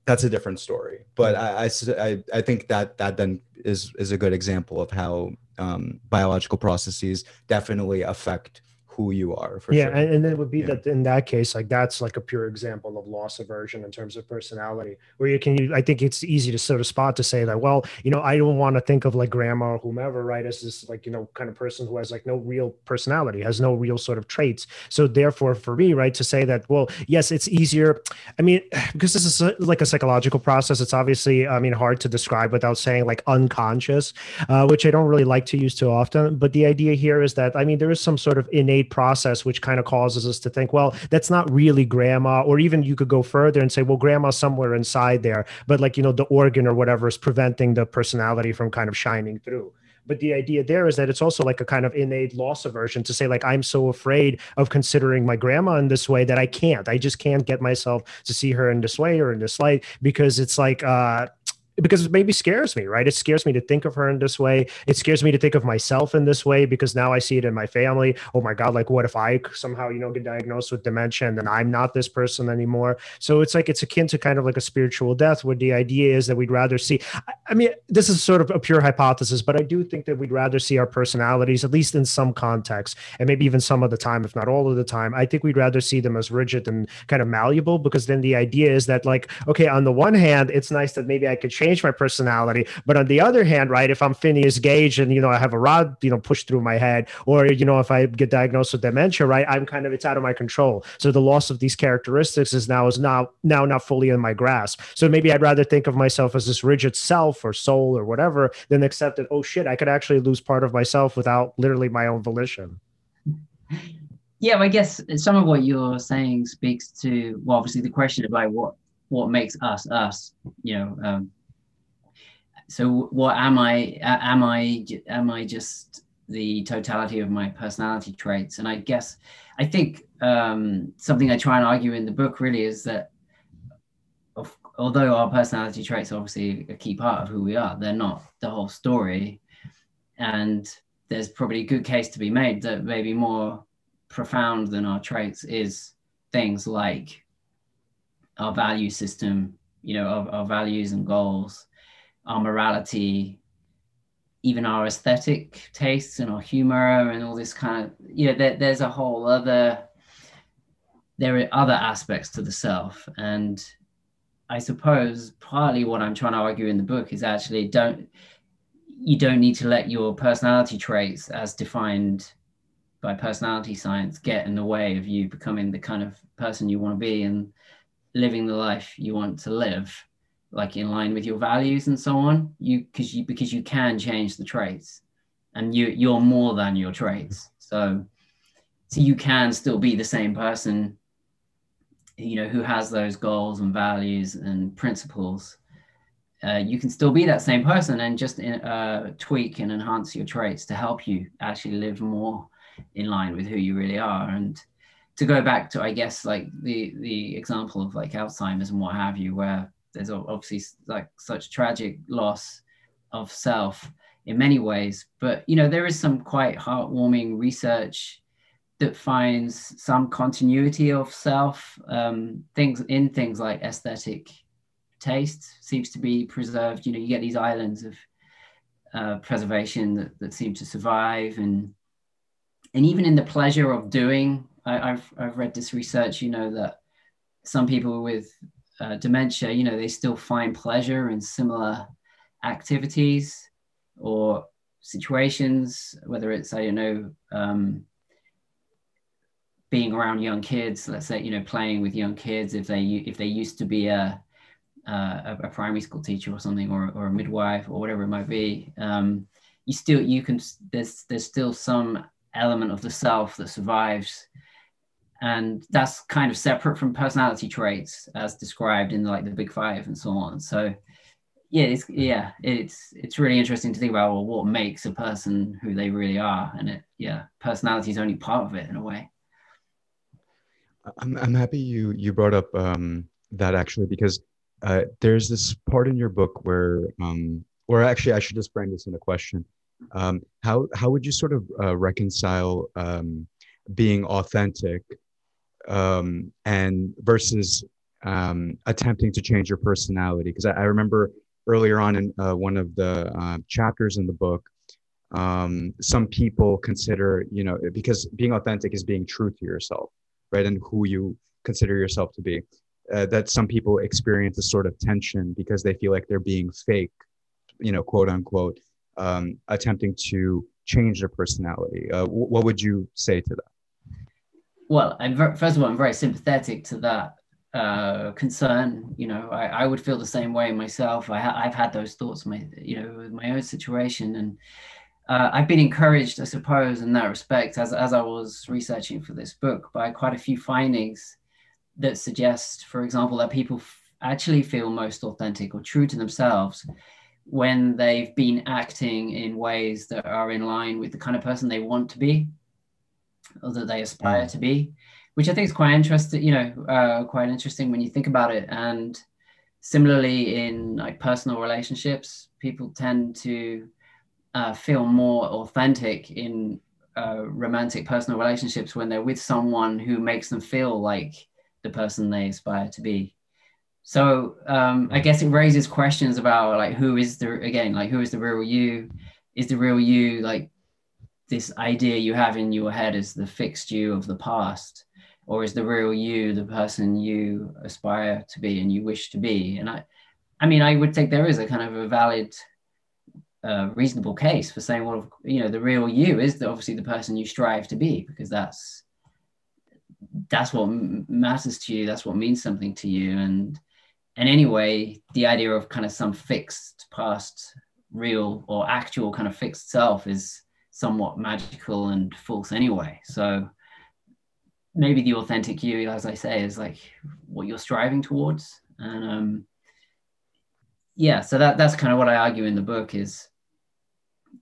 that's a different story but I, I, I think that that then is is a good example of how um, biological processes definitely affect who you are for yeah, sure and, and it would be Yeah. that in that case, like that's like a pure example of loss aversion in terms of personality, where you can. You, I think it's easy to sort of spot to say that, well, you know, I don't want to think of like grandma or whomever, right, as this like you know kind of person who has like no real personality, has no real sort of traits. So therefore, for me, right, to say that, well, yes, it's easier. I mean, because this is a- like a psychological process. It's obviously, I mean, hard to describe without saying like unconscious, uh, which I don't really like to use too often. But the idea here is that, I mean, there is some sort of innate process which kind of causes us to think, well, that's not really grandma. Or even you could go further and say, well, grandma's somewhere inside there, but like, you know, the organ or whatever is preventing the personality from kind of shining through. But the idea there is that it's also like a kind of innate loss aversion to say, like, I'm so afraid of considering my grandma in this way that I can't. I just can't get myself to see her in this way or in this light because it's like, uh, because it maybe scares me, right? It scares me to think of her in this way. It scares me to think of myself in this way because now I see it in my family. Oh my God, like what if I somehow, you know, get diagnosed with dementia and then I'm not this person anymore? So it's like it's akin to kind of like a spiritual death where the idea is that we'd rather see. I- mean, this is sort of a pure hypothesis, but I do think that we'd rather see our personalities, at least in some context, and maybe even some of the time, if not all of the time. I think we'd rather see them as rigid and kind of malleable because then the idea is that, like, okay, on the one hand, it's nice that maybe I could change my personality, but on the other hand, right, if I'm Phineas Gage and, you know, I have a rod, you know, pushed through my head, or, you know, if I get diagnosed with dementia, right, I'm kind of, it's out of my control. So the loss of these characteristics is now, is now, now not fully in my grasp. So maybe I'd rather think of myself as this rigid self or soul or whatever than accept that, oh shit, I could actually lose part of myself without literally my own volition. yeah i guess some of what you're saying speaks to well obviously the question of like what what makes us us you know um so what am I? am I? am i just the totality of my personality traits and i guess i think um something i try and argue in the book really is that of, although our personality traits are obviously a key part of who we are they're not the whole story and there's probably a good case to be made that maybe more profound than our traits is things like our value system, you know, our, our values and goals, our morality, even our aesthetic tastes and our humor and all this kind of, you know, there, there's a whole other, there are other aspects to the self. And I suppose partly what I'm trying to argue in the book is actually don't, you don't need to let your personality traits as defined by personality science get in the way of you becoming the kind of person you want to be and living the life you want to live like in line with your values and so on you because you because you can change the traits and you you're more than your traits. So so you can still be the same person you know who has those goals and values and principles. Uh, you can still be that same person and just uh, tweak and enhance your traits to help you actually live more in line with who you really are. And to go back to i guess like the the example of like alzheimer's and what have you where there's obviously like such tragic loss of self in many ways but you know there is some quite heartwarming research that finds some continuity of self um, things in things like aesthetic taste seems to be preserved. You know you get these islands of uh, preservation that, that seem to survive and and even in the pleasure of doing, I, have I've read this research, you know, that some people with uh, dementia, you know, they still find pleasure in similar activities or situations, whether it's, I don't know, um, being around young kids, let's say, you know, playing with young kids, if they, if they used to be a, uh, a, primary school teacher or something, or, or a midwife or whatever it might be, um, you still, you can, there's, there's still some element of the self that survives and that's kind of separate from personality traits as described in like the big five and so on. So yeah it's yeah it's it's really interesting to think about well, what makes a person who they really are. And it yeah personality is only part of it in a way. I'm, I'm happy you you brought up um, that actually because uh, there's this part in your book where um, or actually i should just frame this in a question. Um, how how would you sort of uh, reconcile um, being authentic um, and versus um, attempting to change your personality. Because I, I, remember earlier on in uh, one of the uh, chapters in the book, um, some people consider, you know, because being authentic is being true to yourself, right, and who you consider yourself to be. Uh, that some people experience a sort of tension because they feel like they're being fake, you know, quote unquote, um, attempting to change their personality. Uh, w- what would you say to that? Well, I'm first of all, I'm very sympathetic to that uh, concern. You know, I, I would feel the same way myself. I ha- I've had those thoughts, my you know, with my own situation, and uh, I've been encouraged, I suppose, in that respect, as as I was researching for this book, by quite a few findings that suggest, for example, that people f- actually feel most authentic or true to themselves when they've been acting in ways that are in line with the kind of person they want to be or that they aspire to be, which I think is quite interesting. You know, uh, quite interesting when you think about it. And similarly, in like personal relationships, people tend to uh, feel more authentic in uh, romantic personal relationships when they're with someone who makes them feel like the person they aspire to be. So um, I guess it raises questions about like who is the again like who is the real you? Is the real you like this idea you have in your head is the fixed you of the past or is the real you the person you aspire to be and you wish to be? And i i mean i would think there is a kind of a valid uh, reasonable case for saying well you know the real you is the, obviously the person you strive to be because that's that's what matters to you that's what means something to you. And and anyway the idea of kind of some fixed past real or actual kind of fixed self is somewhat magical and false anyway. So maybe the authentic you, as I say, is like what you're striving towards. And um, yeah, so that that's kind of what I argue in the book is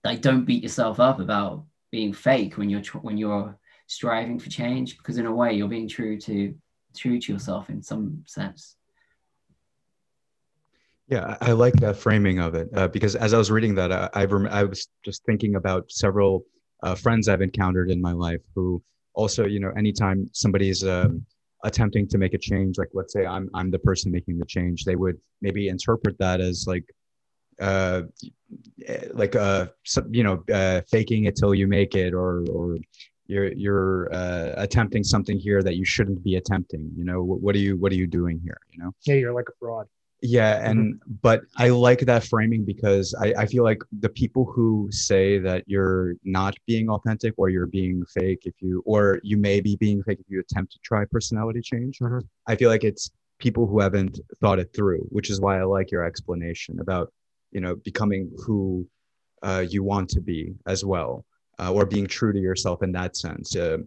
like don't beat yourself up about being fake when you're when you're striving for change because in a way you're being true to true to yourself in some sense. Yeah, I like that framing of it uh, because as I was reading that, I, I, rem- I was just thinking about several uh, friends I've encountered in my life who also, you know, anytime somebody is um, attempting to make a change, like let's say I'm I'm the person making the change, they would maybe interpret that as like, uh, like uh, you know, uh, faking it till you make it, or or you're you're uh, attempting something here that you shouldn't be attempting. You know, what, what are you what are you doing here? You know? Yeah, you're like a fraud yeah mm-hmm. and mm-hmm. but i like that framing because I, I feel like the people who say that you're not being authentic or you're being fake if you or you may be being fake if you attempt to try personality change mm-hmm. i feel like it's people who haven't thought it through which is why i like your explanation about you know becoming who uh, you want to be as well uh, or being true to yourself in that sense uh,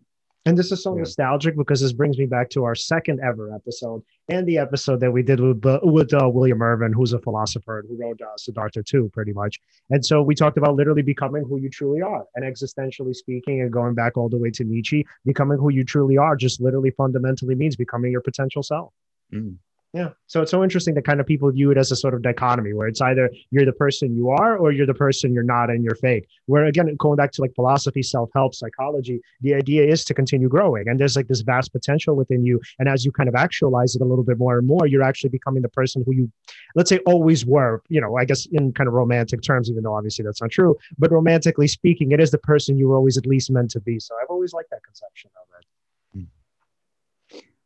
and this is so yeah. nostalgic because this brings me back to our second ever episode and the episode that we did with with uh, William Irvine, who's a philosopher and who wrote uh, Siddhartha too, pretty much. And so we talked about literally becoming who you truly are, and existentially speaking, and going back all the way to Nietzsche, becoming who you truly are just literally fundamentally means becoming your potential self. Mm. Yeah. So it's so interesting that kind of people view it as a sort of dichotomy where it's either you're the person you are or you're the person you're not and you're fake. Where again, going back to like philosophy, self help, psychology, the idea is to continue growing. And there's like this vast potential within you. And as you kind of actualize it a little bit more and more, you're actually becoming the person who you, let's say, always were. You know, I guess in kind of romantic terms, even though obviously that's not true. But romantically speaking, it is the person you were always at least meant to be. So I've always liked that conception of it.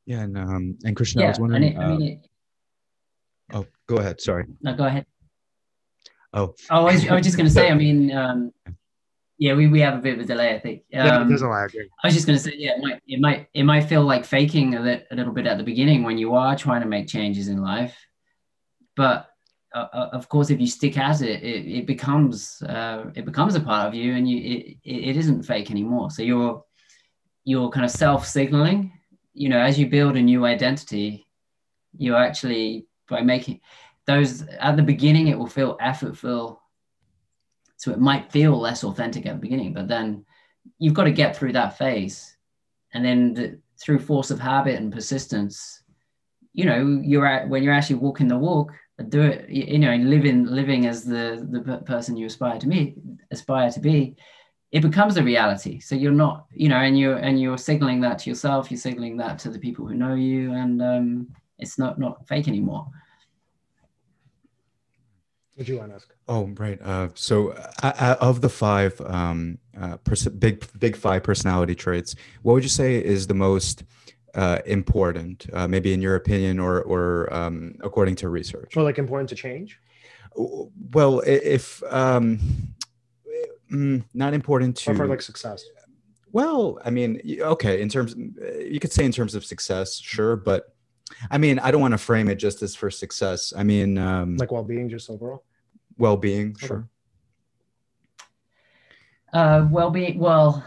Yeah, and um, and Christian, yeah, I was wondering. it, I uh, mean, it, oh, go ahead. Sorry. no, go ahead. Oh, Oh, I was, I was just going to say, I mean, um, yeah, we, we have a bit of a delay, I think. yeah, Um, there's a lag. I was just going to say, yeah, it might, it might, it might feel like faking a, lit, a little bit at the beginning when you are trying to make changes in life, but uh, uh, of course, if you stick at it, it, it becomes, uh, it becomes a part of you, and you, it, it it isn't fake anymore. So you're, you're kind of self-signaling. You know, as you build a new identity, you actually by making those at the beginning, it will feel effortful. So it might feel less authentic at the beginning, but then you've got to get through that phase and then the, through force of habit and persistence you know you're at when you're actually walking the walk do it you know living living as the the person you aspire to be aspire to be it becomes a reality so you're not you know and you're and you're signaling that to yourself you're signaling that to the people who know you and um it's not not fake anymore What do you want to ask? oh, right. Uh, so, uh, uh, of the five um, uh, pers- big big five personality traits, what would you say is the most uh, important, uh, maybe in your opinion, or or um, according to research? Or like important to change? Well, if um, mm, not important to Or for like success? Well, I mean, okay, in terms, you could say in terms of success, sure, but I mean, I don't want to frame it just as for success. I mean, um, Like well being just overall? well-being, Okay. sure. Uh, well-being. Well,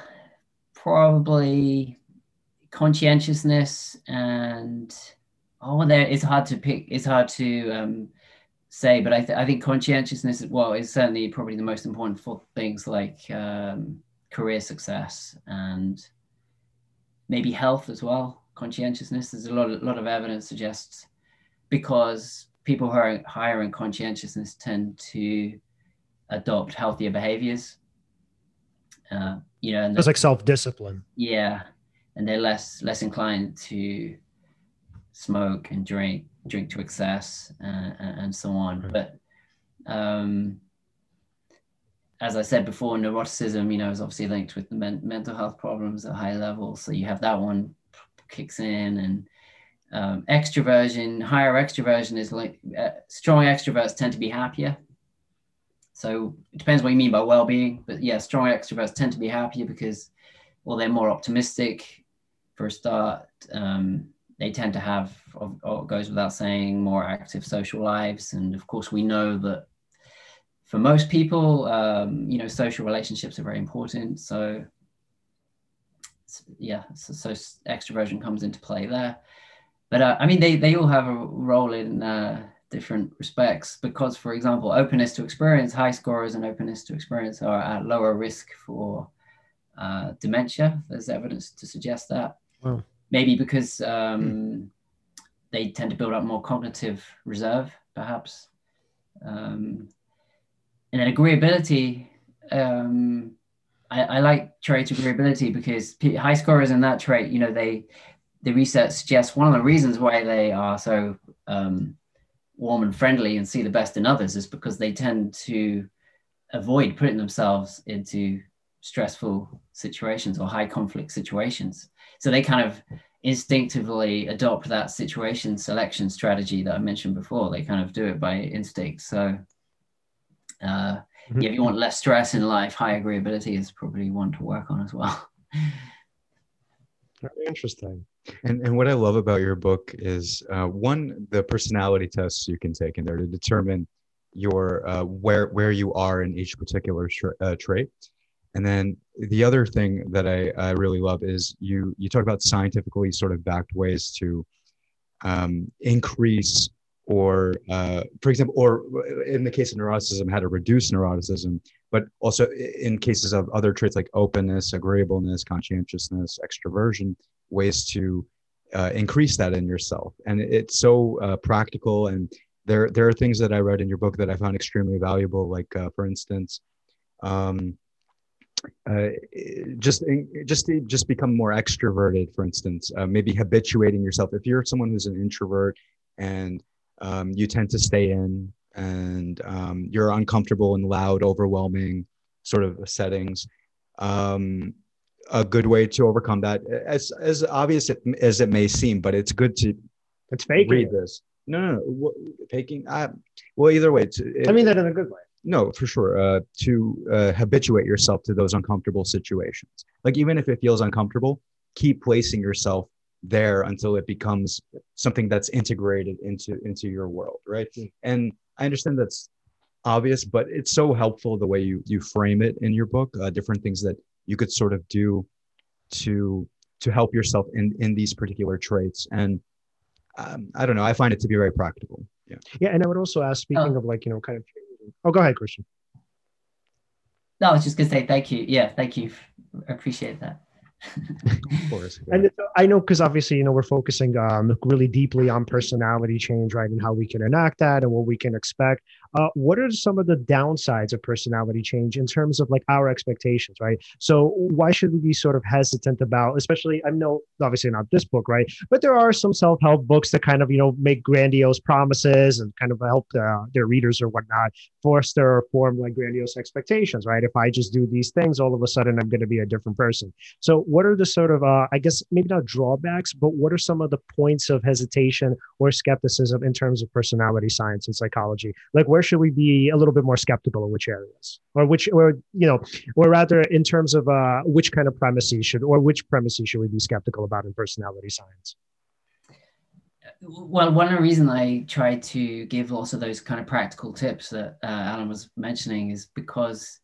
probably conscientiousness and oh, there it's hard to pick. It's hard to um, say, but I, th- I think conscientiousness. Well, is certainly probably the most important for things like um, career success and maybe health as well. Conscientiousness. There's a lot, of, lot of evidence suggests because people who are higher in conscientiousness tend to adopt healthier behaviors. Uh, you know, and It's like self discipline. yeah, and they're less less inclined to smoke and drink drink to excess and, and so on. Right. But um, as I said before, neuroticism, you know, is obviously linked with the men- mental health problems at high levels. So you have that one kicks in, and um, extroversion, higher extroversion is like uh, strong extroverts tend to be happier. So it depends what you mean by well-being, but yeah, strong extroverts tend to be happier because, well, they're more optimistic. For a start, um, they tend to have, or, or goes without saying, more active social lives, and of course, we know that for most people, um, you know, social relationships are very important. So, yeah, so, so extroversion comes into play there. But uh, I mean, they, they all have a role in uh, different respects because, for example, openness to experience, high scorers and openness to experience are at lower risk for uh, dementia. There's evidence to suggest that. Wow. Maybe because um, they tend to build up more cognitive reserve, perhaps. Um, and then agreeability. Um, I, I like trait agreeability because high scorers in that trait, you know, they the research suggests one of the reasons why they are so um, warm and friendly and see the best in others is because they tend to avoid putting themselves into stressful situations or high conflict situations. So they kind of instinctively adopt that situation selection strategy that I mentioned before. They kind of do it by instinct. So uh, yeah, if you want less stress in life, high agreeability is probably one to work on as well. Very interesting. And and what I love about your book is uh, one the personality tests you can take in there to determine your uh, where where you are in each particular tra- uh, trait. And then the other thing that I, I really love is you you talk about scientifically sort of backed ways to um, increase or uh, for example or in the case of neuroticism how to reduce neuroticism but also in cases of other traits like openness agreeableness conscientiousness extroversion ways to uh, increase that in yourself. And it's so uh, practical. And there, there are things that I read in your book that I found extremely valuable. Like, uh, for instance, um, uh, just just just become more extroverted. For instance, uh, maybe habituating yourself. If you're someone who's an introvert and um, you tend to stay in and um, you're uncomfortable in loud, overwhelming sort of settings. Um, a good way to overcome that, as as obvious as it may seem, but it's good to it's fake read this. No, no, no. faking. Uh, well, either way. It, I mean that in a good way. No, for sure. Uh, to uh, habituate yourself to those uncomfortable situations. Like even if it feels uncomfortable, keep placing yourself there until it becomes something that's integrated into into your world, right? And I understand that's obvious, but it's so helpful the way you you frame it in your book. Uh, different things that you could sort of do to to help yourself in in these particular traits and um, i don't know i find it to be very practical yeah yeah and i would also ask speaking oh. of like you know kind of oh go ahead christian. No i was just gonna say thank you. Yeah thank you. I appreciate that of course. And I know because obviously, you know, we're focusing um, really deeply on personality change, right, and how we can enact that and what we can expect. Uh, what are some of the downsides of personality change in terms of like our expectations, right? So why should we be sort of hesitant about, especially? I know obviously not this book, right, but there are some self-help books that kind of you know make grandiose promises and kind of help uh, their readers or whatnot foster or form like grandiose expectations, right? If I just do these things, all of a sudden I'm going to be a different person. So what are the sort of uh, i guess maybe not drawbacks but what are some of the points of hesitation or skepticism in terms of personality science and psychology? Like where should we be a little bit more skeptical in which areas? Or which or you know or rather in terms of uh, which kind of premises should or which premises should we be skeptical about in personality science? Well, one reasons I try to give also those kind of practical tips that uh, Alan was mentioning is because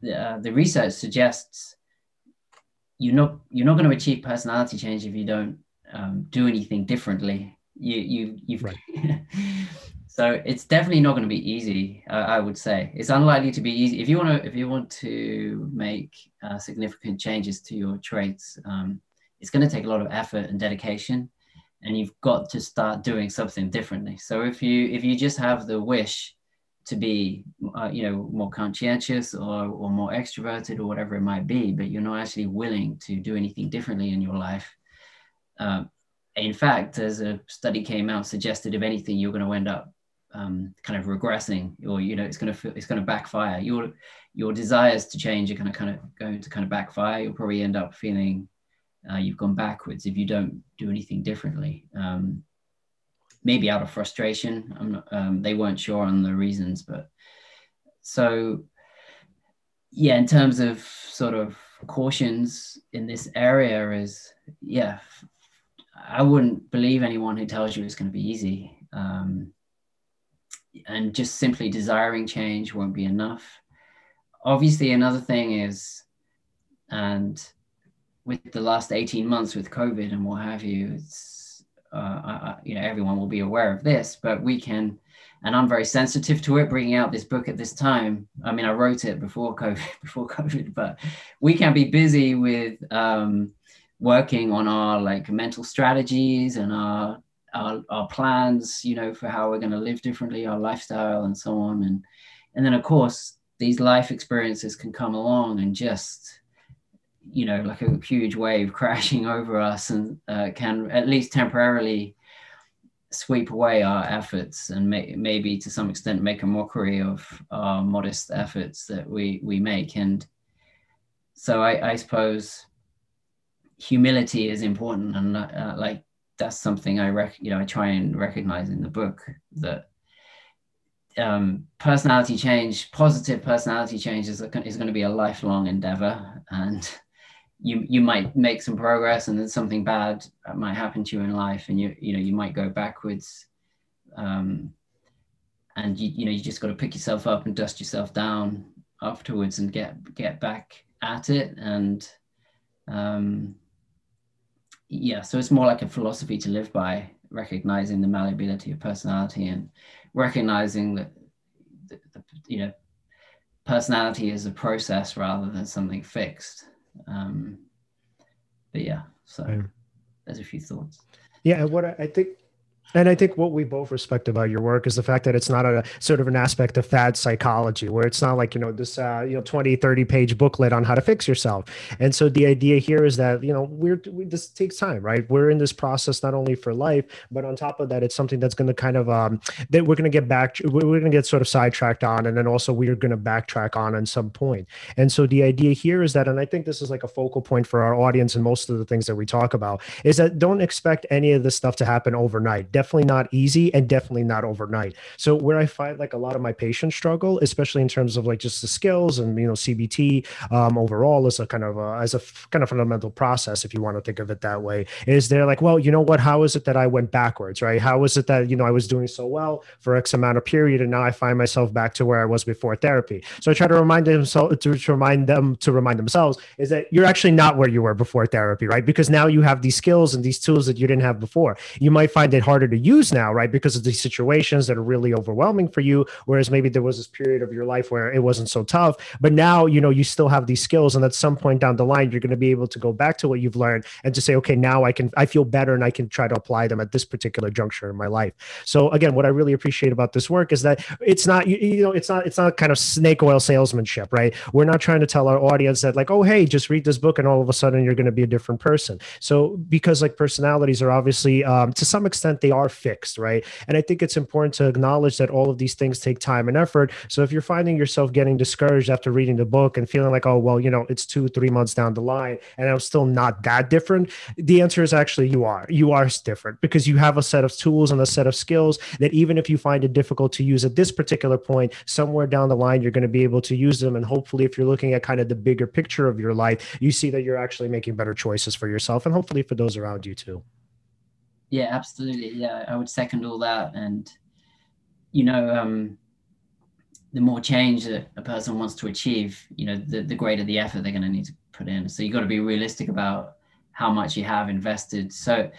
the, uh, the research suggests you're not you're not going to achieve personality change if you don't um, do anything differently. You you you've right. so it's definitely not going to be easy. Uh, I would say it's unlikely to be easy if you want to if you want to make uh, significant changes to your traits. Um, it's going to take a lot of effort and dedication, and you've got to start doing something differently. So if you if you just have the wish to be uh, you know more conscientious or, or more extroverted or whatever it might be but you're not actually willing to do anything differently in your life. Um, in fact as a study came out suggested if anything you're going to end up um, kind of regressing or you know it's going to it's going to backfire. Your your desires to change are going to kind of going to kind of backfire. You'll probably end up feeling uh, you've gone backwards if you don't do anything differently. Um, maybe out of frustration. Not, um, they weren't sure on the reasons, but so yeah, in terms of sort of cautions in this area is yeah, I wouldn't believe anyone who tells you it's going to be easy. Um, and just simply desiring change won't be enough. Obviously, another thing is, and with the last 18 months with COVID and what have you, it's uh, you know everyone will be aware of this, but we can, and I'm very sensitive to it. Bringing out this book at this time, I mean, I wrote it before COVID, before COVID, but we can be busy with um, working on our like mental strategies and our, our our plans, you know, for how we're going to live differently, our lifestyle, and so on, and and then of course these life experiences can come along and just you know, like a huge wave crashing over us and uh, can at least temporarily sweep away our efforts and may, maybe to some extent make a mockery of our modest efforts that we, we make. And so I, I suppose humility is important. And uh, like, that's something I rec- you know, I try and recognize in the book that um, personality change, positive personality change is, is going to be a lifelong endeavor. And you you might make some progress and then something bad might happen to you in life and you you know you might go backwards um, and you you know you just got to pick yourself up and dust yourself down afterwards and get get back at it. And um, yeah so it's more like a philosophy to live by recognizing the malleability of personality and recognizing that the, the, you know personality is a process rather than something fixed um, but yeah, so. there's a few thoughts. Yeah, what I, I think and I think what we both respect about your work is the fact that it's not a sort of an aspect of fad psychology where it's not like, you know, this, uh, you know, 20, 30 page booklet on how to fix yourself. And so the idea here is that, you know, we're, we, this takes time, right? We're in this process not only for life, but on top of that, it's something that's going to kind of, um, that we're going to get back, we're going to get sort of sidetracked on. And then also we're going to backtrack on at some point. And so the idea here is that, and I think this is like a focal point for our audience and most of the things that we talk about is that don't expect any of this stuff to happen overnight. Definitely not easy and definitely not overnight. So where I find like a lot of my patients struggle, especially in terms of like just the skills and you know CBT um, overall as a kind of a, as a f- kind of fundamental process, if you want to think of it that way, is they're like, well, you know what? How is it that I went backwards, right? How is it that you know I was doing so well for X amount of period, and now I find myself back to where I was before therapy? So I try to remind them so to, to remind them to remind themselves is that you're actually not where you were before therapy, right? Because now you have these skills and these tools that you didn't have before. You might find it harder to to use now, right? Because of these situations that are really overwhelming for you. Whereas maybe there was this period of your life where it wasn't so tough. But now, you know, you still have these skills. And at some point down the line, you're going to be able to go back to what you've learned and to say, okay, now I can, I feel better and I can try to apply them at this particular juncture in my life. So again, what I really appreciate about this work is that it's not, you, you know, it's not, it's not kind of snake oil salesmanship, right? We're not trying to tell our audience that like, oh, hey, just read this book and all of a sudden you're going to be a different person. So because like personalities are obviously, um, to some extent, they are fixed right? And I think it's important to acknowledge that all of these things take time and effort. So if you're finding yourself getting discouraged after reading the book and feeling like, oh, well, you know, it's two, three months down the line and I'm still not that different, the answer is actually you are. You are different because you have a set of tools and a set of skills that even if you find it difficult to use at this particular point, somewhere down the line, you're going to be able to use them. And hopefully, if you're looking at kind of the bigger picture of your life, you see that you're actually making better choices for yourself and hopefully for those around you too. Yeah, absolutely. Yeah, I would second all that. And, you know, um, the more change that a person wants to achieve, you know, the, the greater the effort they're going to need to put in. So you've got to be realistic about how much you have invested. So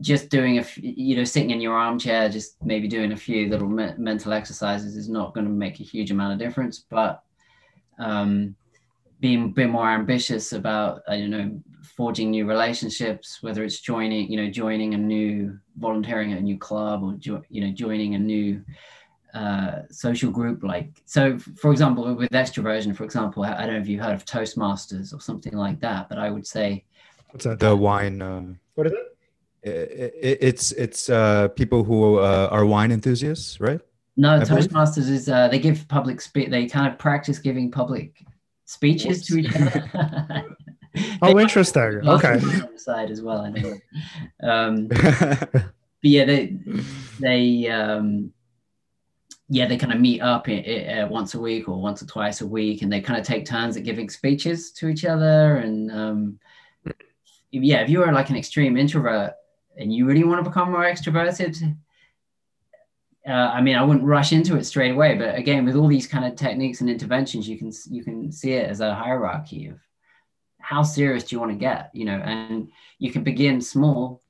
just doing a, you know, sitting in your armchair, just maybe doing a few little me- mental exercises is not going to make a huge amount of difference. But um, being a bit more ambitious about, I don't know, forging new relationships, whether it's joining, you know, joining a new volunteering at a new club or jo- you know, joining a new uh, social group. Like so, for example, with extroversion, for example, I don't know if you heard of Toastmasters or something like that, but I would say what's that? The wine. Uh, what is it? it, it's it's uh, people who uh, are wine enthusiasts, right? No, I Toastmasters believe? is uh, they give public speak. They kind of practice giving public speeches to each other. oh, interesting. Okay. side as well. I know. Um, but yeah, they they um, yeah they kind of meet up uh, once a week or once or twice a week, and they kind of take turns at giving speeches to each other. And um, yeah, if you are like an extreme introvert and you really want to become more extroverted. Uh, I mean, I wouldn't rush into it straight away, but again, with all these kind of techniques and interventions, you can you can see it as a hierarchy of how serious do you want to get you know and you can begin small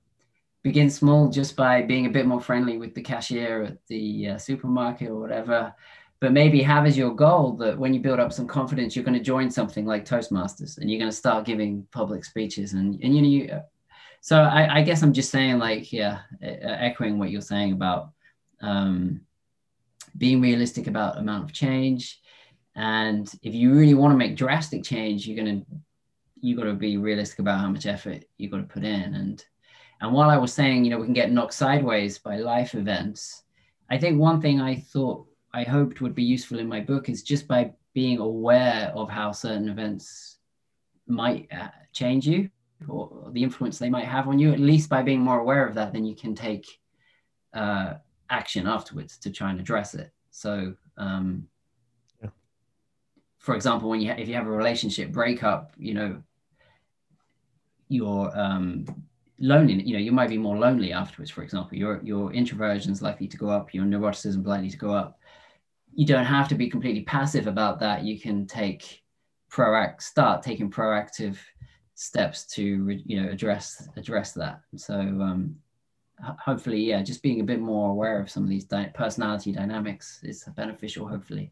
begin small just by being a bit more friendly with the cashier at the uh, supermarket or whatever. But maybe have as your goal that when you build up some confidence you're going to join something like toastmasters and you're going to start giving public speeches and, and you know you so I, I guess i'm just saying like yeah echoing what you're saying about um, being realistic about amount of change. And if you really want to make drastic change you're going to you got to be realistic about how much effort you got to put in. And and while i was saying you know we can get knocked sideways by life events i think one thing i thought i hoped would be useful in my book is just by being aware of how certain events might uh, change you or the influence they might have on you at least by being more aware of that then you can take uh, action afterwards to try and address it so um, for example, when you if you have a relationship breakup, you know, you're um, lonely. You know, you might be more lonely afterwards. For example, your your introversion is likely to go up. Your neuroticism is likely to go up. You don't have to be completely passive about that. You can take proact start taking proactive steps to you know address address that. So um, hopefully, yeah, just being a bit more aware of some of these di- personality dynamics is beneficial. Hopefully.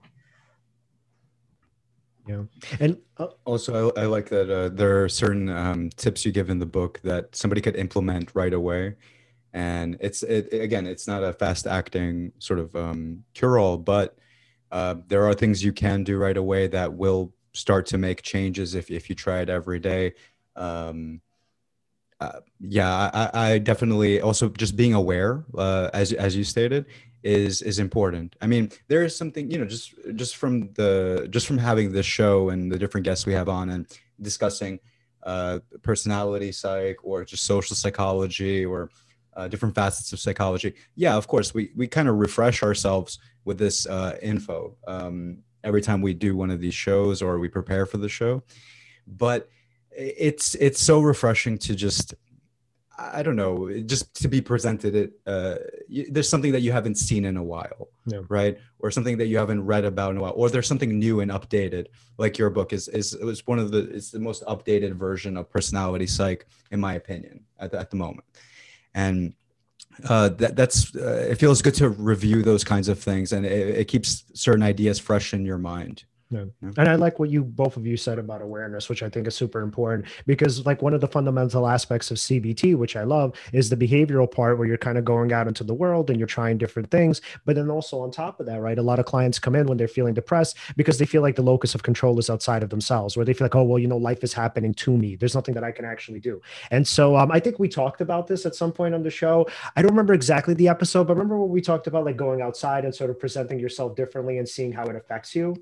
Yeah, and uh, also I, I, like that uh, there are certain um, tips you give in the book that somebody could implement right away, and it's it, again it's not a fast acting sort of um, cure all, but uh, there are things you can do right away that will start to make changes if if you try it every day. Um, uh, yeah, I, I, definitely also just being aware, uh, as as you stated, is is important. I mean, there is something you know just just from the just from having this show and the different guests we have on and discussing uh, personality psych or just social psychology or uh, different facets of psychology. Yeah, of course, we we kind of refresh ourselves with this uh, info um, every time we do one of these shows or we prepare for the show, but it's it's so refreshing to just I don't know, just to be presented it. Uh, there's something that you haven't seen in a while, yeah. right? Or something that you haven't read about in a while, or there's something new and updated. Like your book is is it was one of the it's the most updated version of personality psych, in my opinion, at the, at the moment. And uh, that that's uh, it feels good to review those kinds of things, and it, it keeps certain ideas fresh in your mind. Yeah. And I like what you both of you said about awareness, which I think is super important because, like, one of the fundamental aspects of CBT, which I love, is the behavioral part where you're kind of going out into the world and you're trying different things. But then also on top of that, right, a lot of clients come in when they're feeling depressed because they feel like the locus of control is outside of themselves, where they feel like, oh, well, you know, life is happening to me. There's nothing that I can actually do. And so um, I think we talked about this at some point on the show. I don't remember exactly the episode, but remember when we talked about like going outside and sort of presenting yourself differently and seeing how it affects you?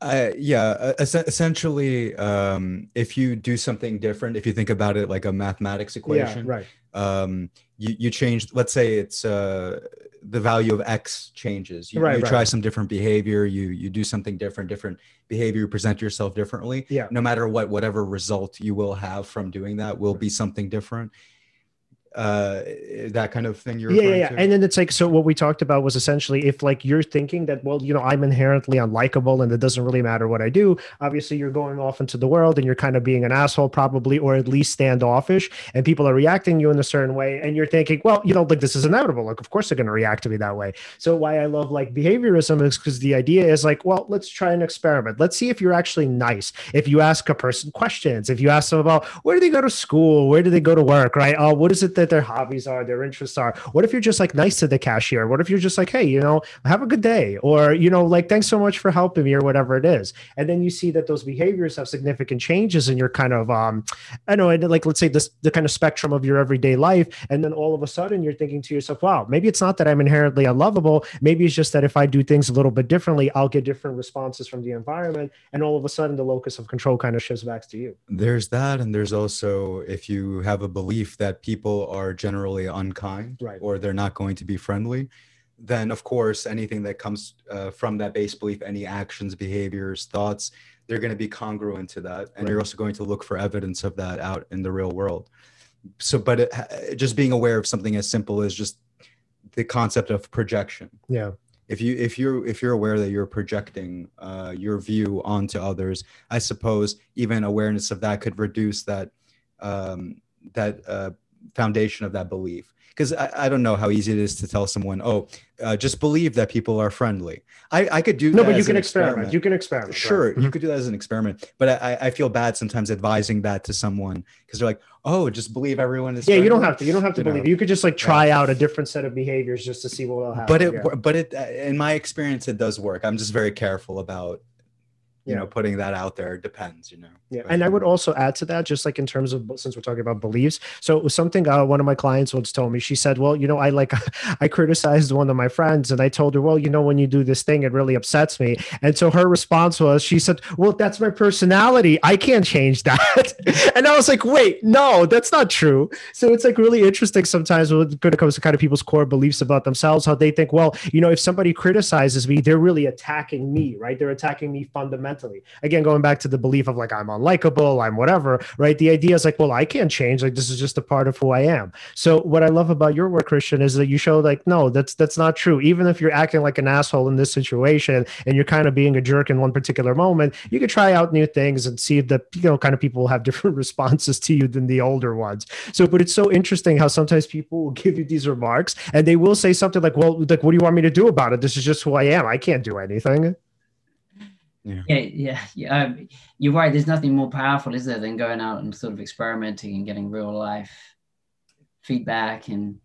Uh, yeah, essentially, um, if you do something different, if you think about it like a mathematics equation, yeah, right? Um, you you change. Let's say it's uh, the value of x changes. You, right, you right. try some different behavior. You you do something different, different behavior. You present yourself differently. Yeah. No matter what, whatever result you will have from doing that will be something different uh that kind of thing you're yeah yeah, and then it's like so what we talked about was essentially if like you're thinking that well you know i'm inherently unlikable and it doesn't really matter what i do obviously you're going off into the world and you're kind of being an asshole probably or at least standoffish and people are reacting you in a certain way and you're thinking well you know like this is inevitable. Like of course they're going to react to me that way. So why i love like behaviorism is because the idea is like well let's try an experiment. Let's see if you're actually nice. If you ask a person questions if you ask them about where do they go to school? Where do they go to work? Right? Oh what is it that their hobbies are, their interests are. What if you're just like nice to the cashier? What if you're just like, hey, you know, have a good day, or you know, like thanks so much for helping me, or whatever it is. And then you see that those behaviors have significant changes in your kind of, um, I know, like let's say this the kind of spectrum of your everyday life, and then all of a sudden you're thinking to yourself, wow, maybe it's not that I'm inherently unlovable. Maybe it's just that if I do things a little bit differently, I'll get different responses from the environment, and all of a sudden the locus of control kind of shifts back to you. There's that, and there's also if you have a belief that people are generally unkind right. or they're not going to be friendly, then of course anything that comes uh, from that base belief, any actions, behaviors, thoughts, they're going to be congruent to that, and right. you're also going to look for evidence of that out in the real world. So, but it, just being aware of something as simple as just the concept of projection. Yeah if you if you're if you're aware that you're projecting uh, your view onto others i suppose even awareness of that could reduce that um, that uh, foundation of that belief because I, I, don't know how easy it is to tell someone oh uh, just believe that people are friendly i, I could do no but you can experiment. experiment. you can experiment sure right? you could do that as an experiment but I, I feel bad sometimes advising that to someone because they're like oh just believe everyone is yeah friendly. you don't have to you don't have to you believe know? you could just like try yeah. out a different set of behaviors just to see what will happen but it yeah. but it in my experience it does work i'm just very careful about you know putting that out there depends you know yeah but, and i would also add to that just like in terms of since we're talking about beliefs so it was something uh, one of my clients once told me she said well you know i like i criticized one of my friends and i told her well you know when you do this thing it really upsets me. And so her response was she said well that's my personality. I can't change that. And i was like wait no that's not true. So it's like really interesting sometimes when it comes to kind of people's core beliefs about themselves how they think well you know if somebody criticizes me they're really attacking me right? They're attacking me fundamentally mentally. Again, going back to the belief of like I'm unlikable, I'm whatever, right? The idea is like, well, I can't change. Like this is just a part of who I am. So what I love about your work, Christian, is that you show like, no, that's that's not true. Even if you're acting like an asshole in this situation and you're kind of being a jerk in one particular moment, you could try out new things and see the you know kind of people will have different responses to you than the older ones. So, but it's so interesting how sometimes people will give you these remarks and they will say something like, well, like, what do you want me to do about it? This is just who I am. I can't do anything. Yeah, yeah, yeah. Um, you're right. There's nothing more powerful, is there, than going out and sort of experimenting and getting real life feedback. And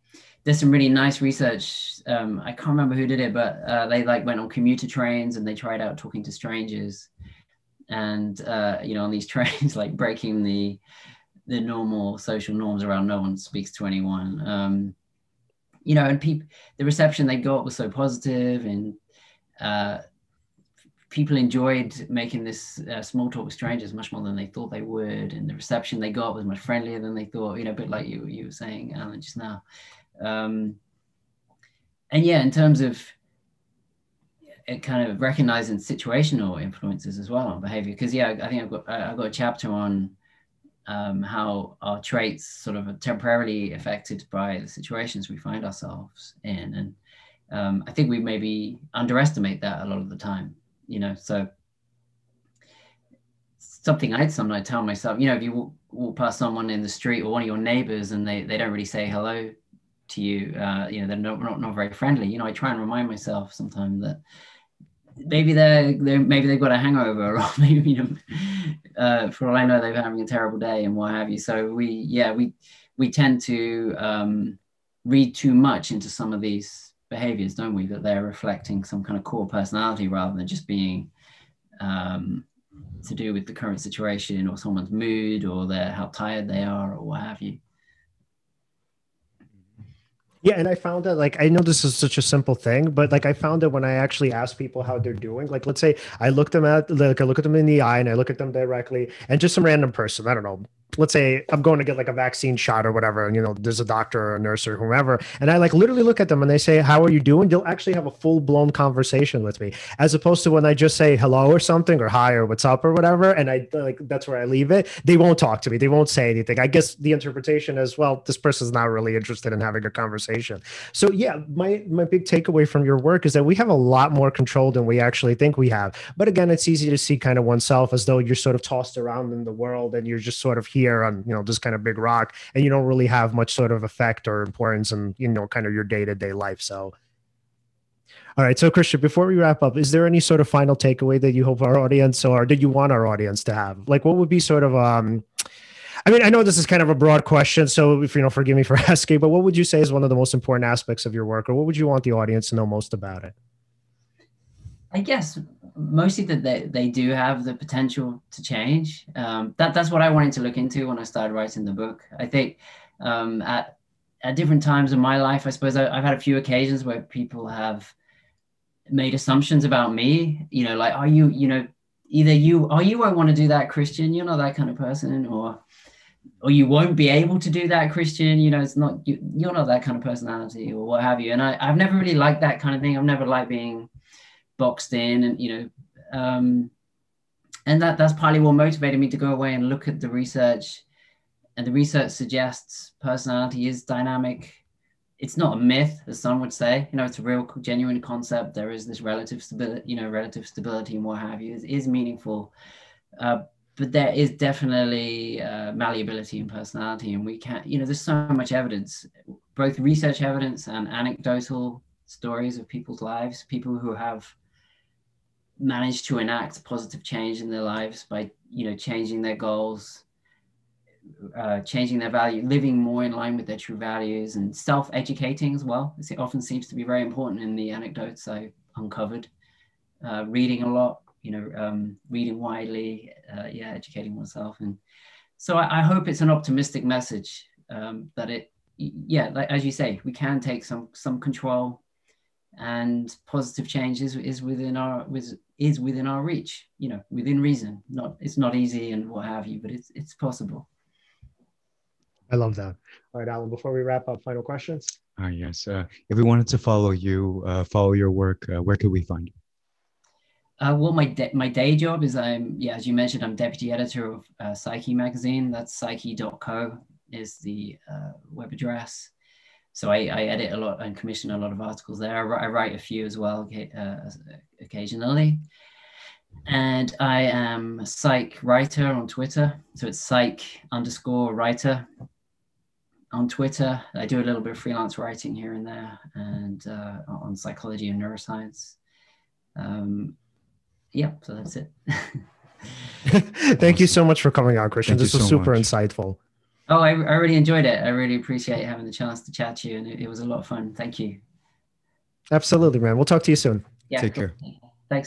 there's some really nice research. Um, I can't remember who did it, but uh, they like went on commuter trains and they tried out talking to strangers, and uh, you know, on these trains, like breaking the the normal social norms around no one speaks to anyone. Um, you know, and people, the reception they got was so positive and. Uh, people enjoyed making this uh, small talk with strangers much more than they thought they would, and the reception they got was much friendlier than they thought. You know, a bit like you you were saying, Alan, just now. Um, and yeah, in terms of it kind of recognizing situational influences as well on behavior, because yeah, I think I've got I've got a chapter on um, how our traits sort of temporarily affected by the situations we find ourselves in, and um, I think we maybe underestimate that a lot of the time you know, so something I'd sometimes tell myself, you know, if you walk, walk, past someone in the street or one of your neighbors and they, they don't really say hello to you, uh, you know, they're not, not, not very friendly, you know, I try and remind myself sometimes that maybe they're, they're maybe they've got a hangover or maybe, you know, uh, for all I know, they're having a terrible day and what have you. So we, yeah, we, we tend to um, read too much into some of these behaviors, don't we? That they're reflecting some kind of core personality rather than just being um, to do with the current situation or someone's mood or their how tired they are or what have you. Yeah, and I found that like I know this is such a simple thing, but like I found that when I actually ask people how they're doing, like let's say I look them at like I look at them in the eye and I look at them directly, and just some random person, I don't know, let's say I'm going to get like a vaccine shot or whatever, and you know, there's a doctor or a nurse or whomever, and I like literally look at them and they say, How are you doing? They'll actually have a full blown conversation with me, as opposed to when I just say hello or something or hi or what's up or whatever, and I like that's where I leave it. They won't talk to me, they won't say anything. I guess the interpretation is, well, this person's not really interested in having a conversation. So yeah, my my big takeaway from your work is that we have a lot more control than we actually think we have. But again, it's easy to see kind of oneself as though you're sort of tossed around in the world and you're just sort of here here on you know this kind of big rock and you don't really have much sort of effect or importance in you know kind of your day-to-day life so all right so christian before we wrap up is there any sort of final takeaway that you hope our audience or did you want our audience to have like what would be sort of um I mean, I know this is kind of a broad question, so if you know, forgive me for asking, but what would you say is one of the most important aspects of your work, or what would you want the audience to know most about it? I guess mostly that they, they do have the potential to change. Um, that that's what I wanted to look into when I started writing the book. I think um, at at different times in my life, I suppose I, have had a few occasions where people have made assumptions about me. You know, like, are you, you know, either you, are you won't want to do that, Christian. You're not that kind of person, or or you won't be able to do that, Christian. You know, it's not you, you're not that kind of personality, or what have you. And I, I've never really liked that kind of thing. I've never liked being boxed in and you know um, and that that's partly what motivated me to go away and look at the research. And the research suggests personality is dynamic. It's not a myth as some would say. You know it's a real genuine concept. There is this relative stability you know relative stability and what have you. Is, is meaningful. Uh, but there is definitely uh, malleability in personality and we can't you know there's so much evidence both research evidence and anecdotal stories of people's lives people who have manage to enact positive change in their lives by you know changing their goals uh, changing their value living more in line with their true values and self-educating as well. It often seems to be very important in the anecdotes i uncovered. Uh, reading a lot you know um, reading widely uh, yeah educating oneself and so I, I hope it's an optimistic message um, that it yeah like as you say we can take some some control and positive change is, is within our with, is within our reach you know within reason. Not it's not easy and what have you but it's it's possible. I love that. All right alan before we wrap up final questions? Uh, yes. Uh, if we wanted to follow you uh, follow your work uh, where could we find you? Uh, well, my de- my day job is I'm yeah, as you mentioned, I'm deputy editor of uh, Psyche magazine. That's psyche.co is the uh, web address so I, I, edit a lot and commission a lot of articles there. I, I write a few as well uh, occasionally. And I am a psych writer on Twitter. So it's psych underscore writer on Twitter. I do a little bit of freelance writing here and there and uh, on psychology and neuroscience. Um, Yep. So that's it. Thank you so much for coming on, Christian. Thank this was so super much. insightful. Oh, I, I really enjoyed it. I really appreciate having the chance to chat to you, and it, it was a lot of fun. Thank you. Absolutely, man. We'll talk to you soon. Yeah. Take cool. care.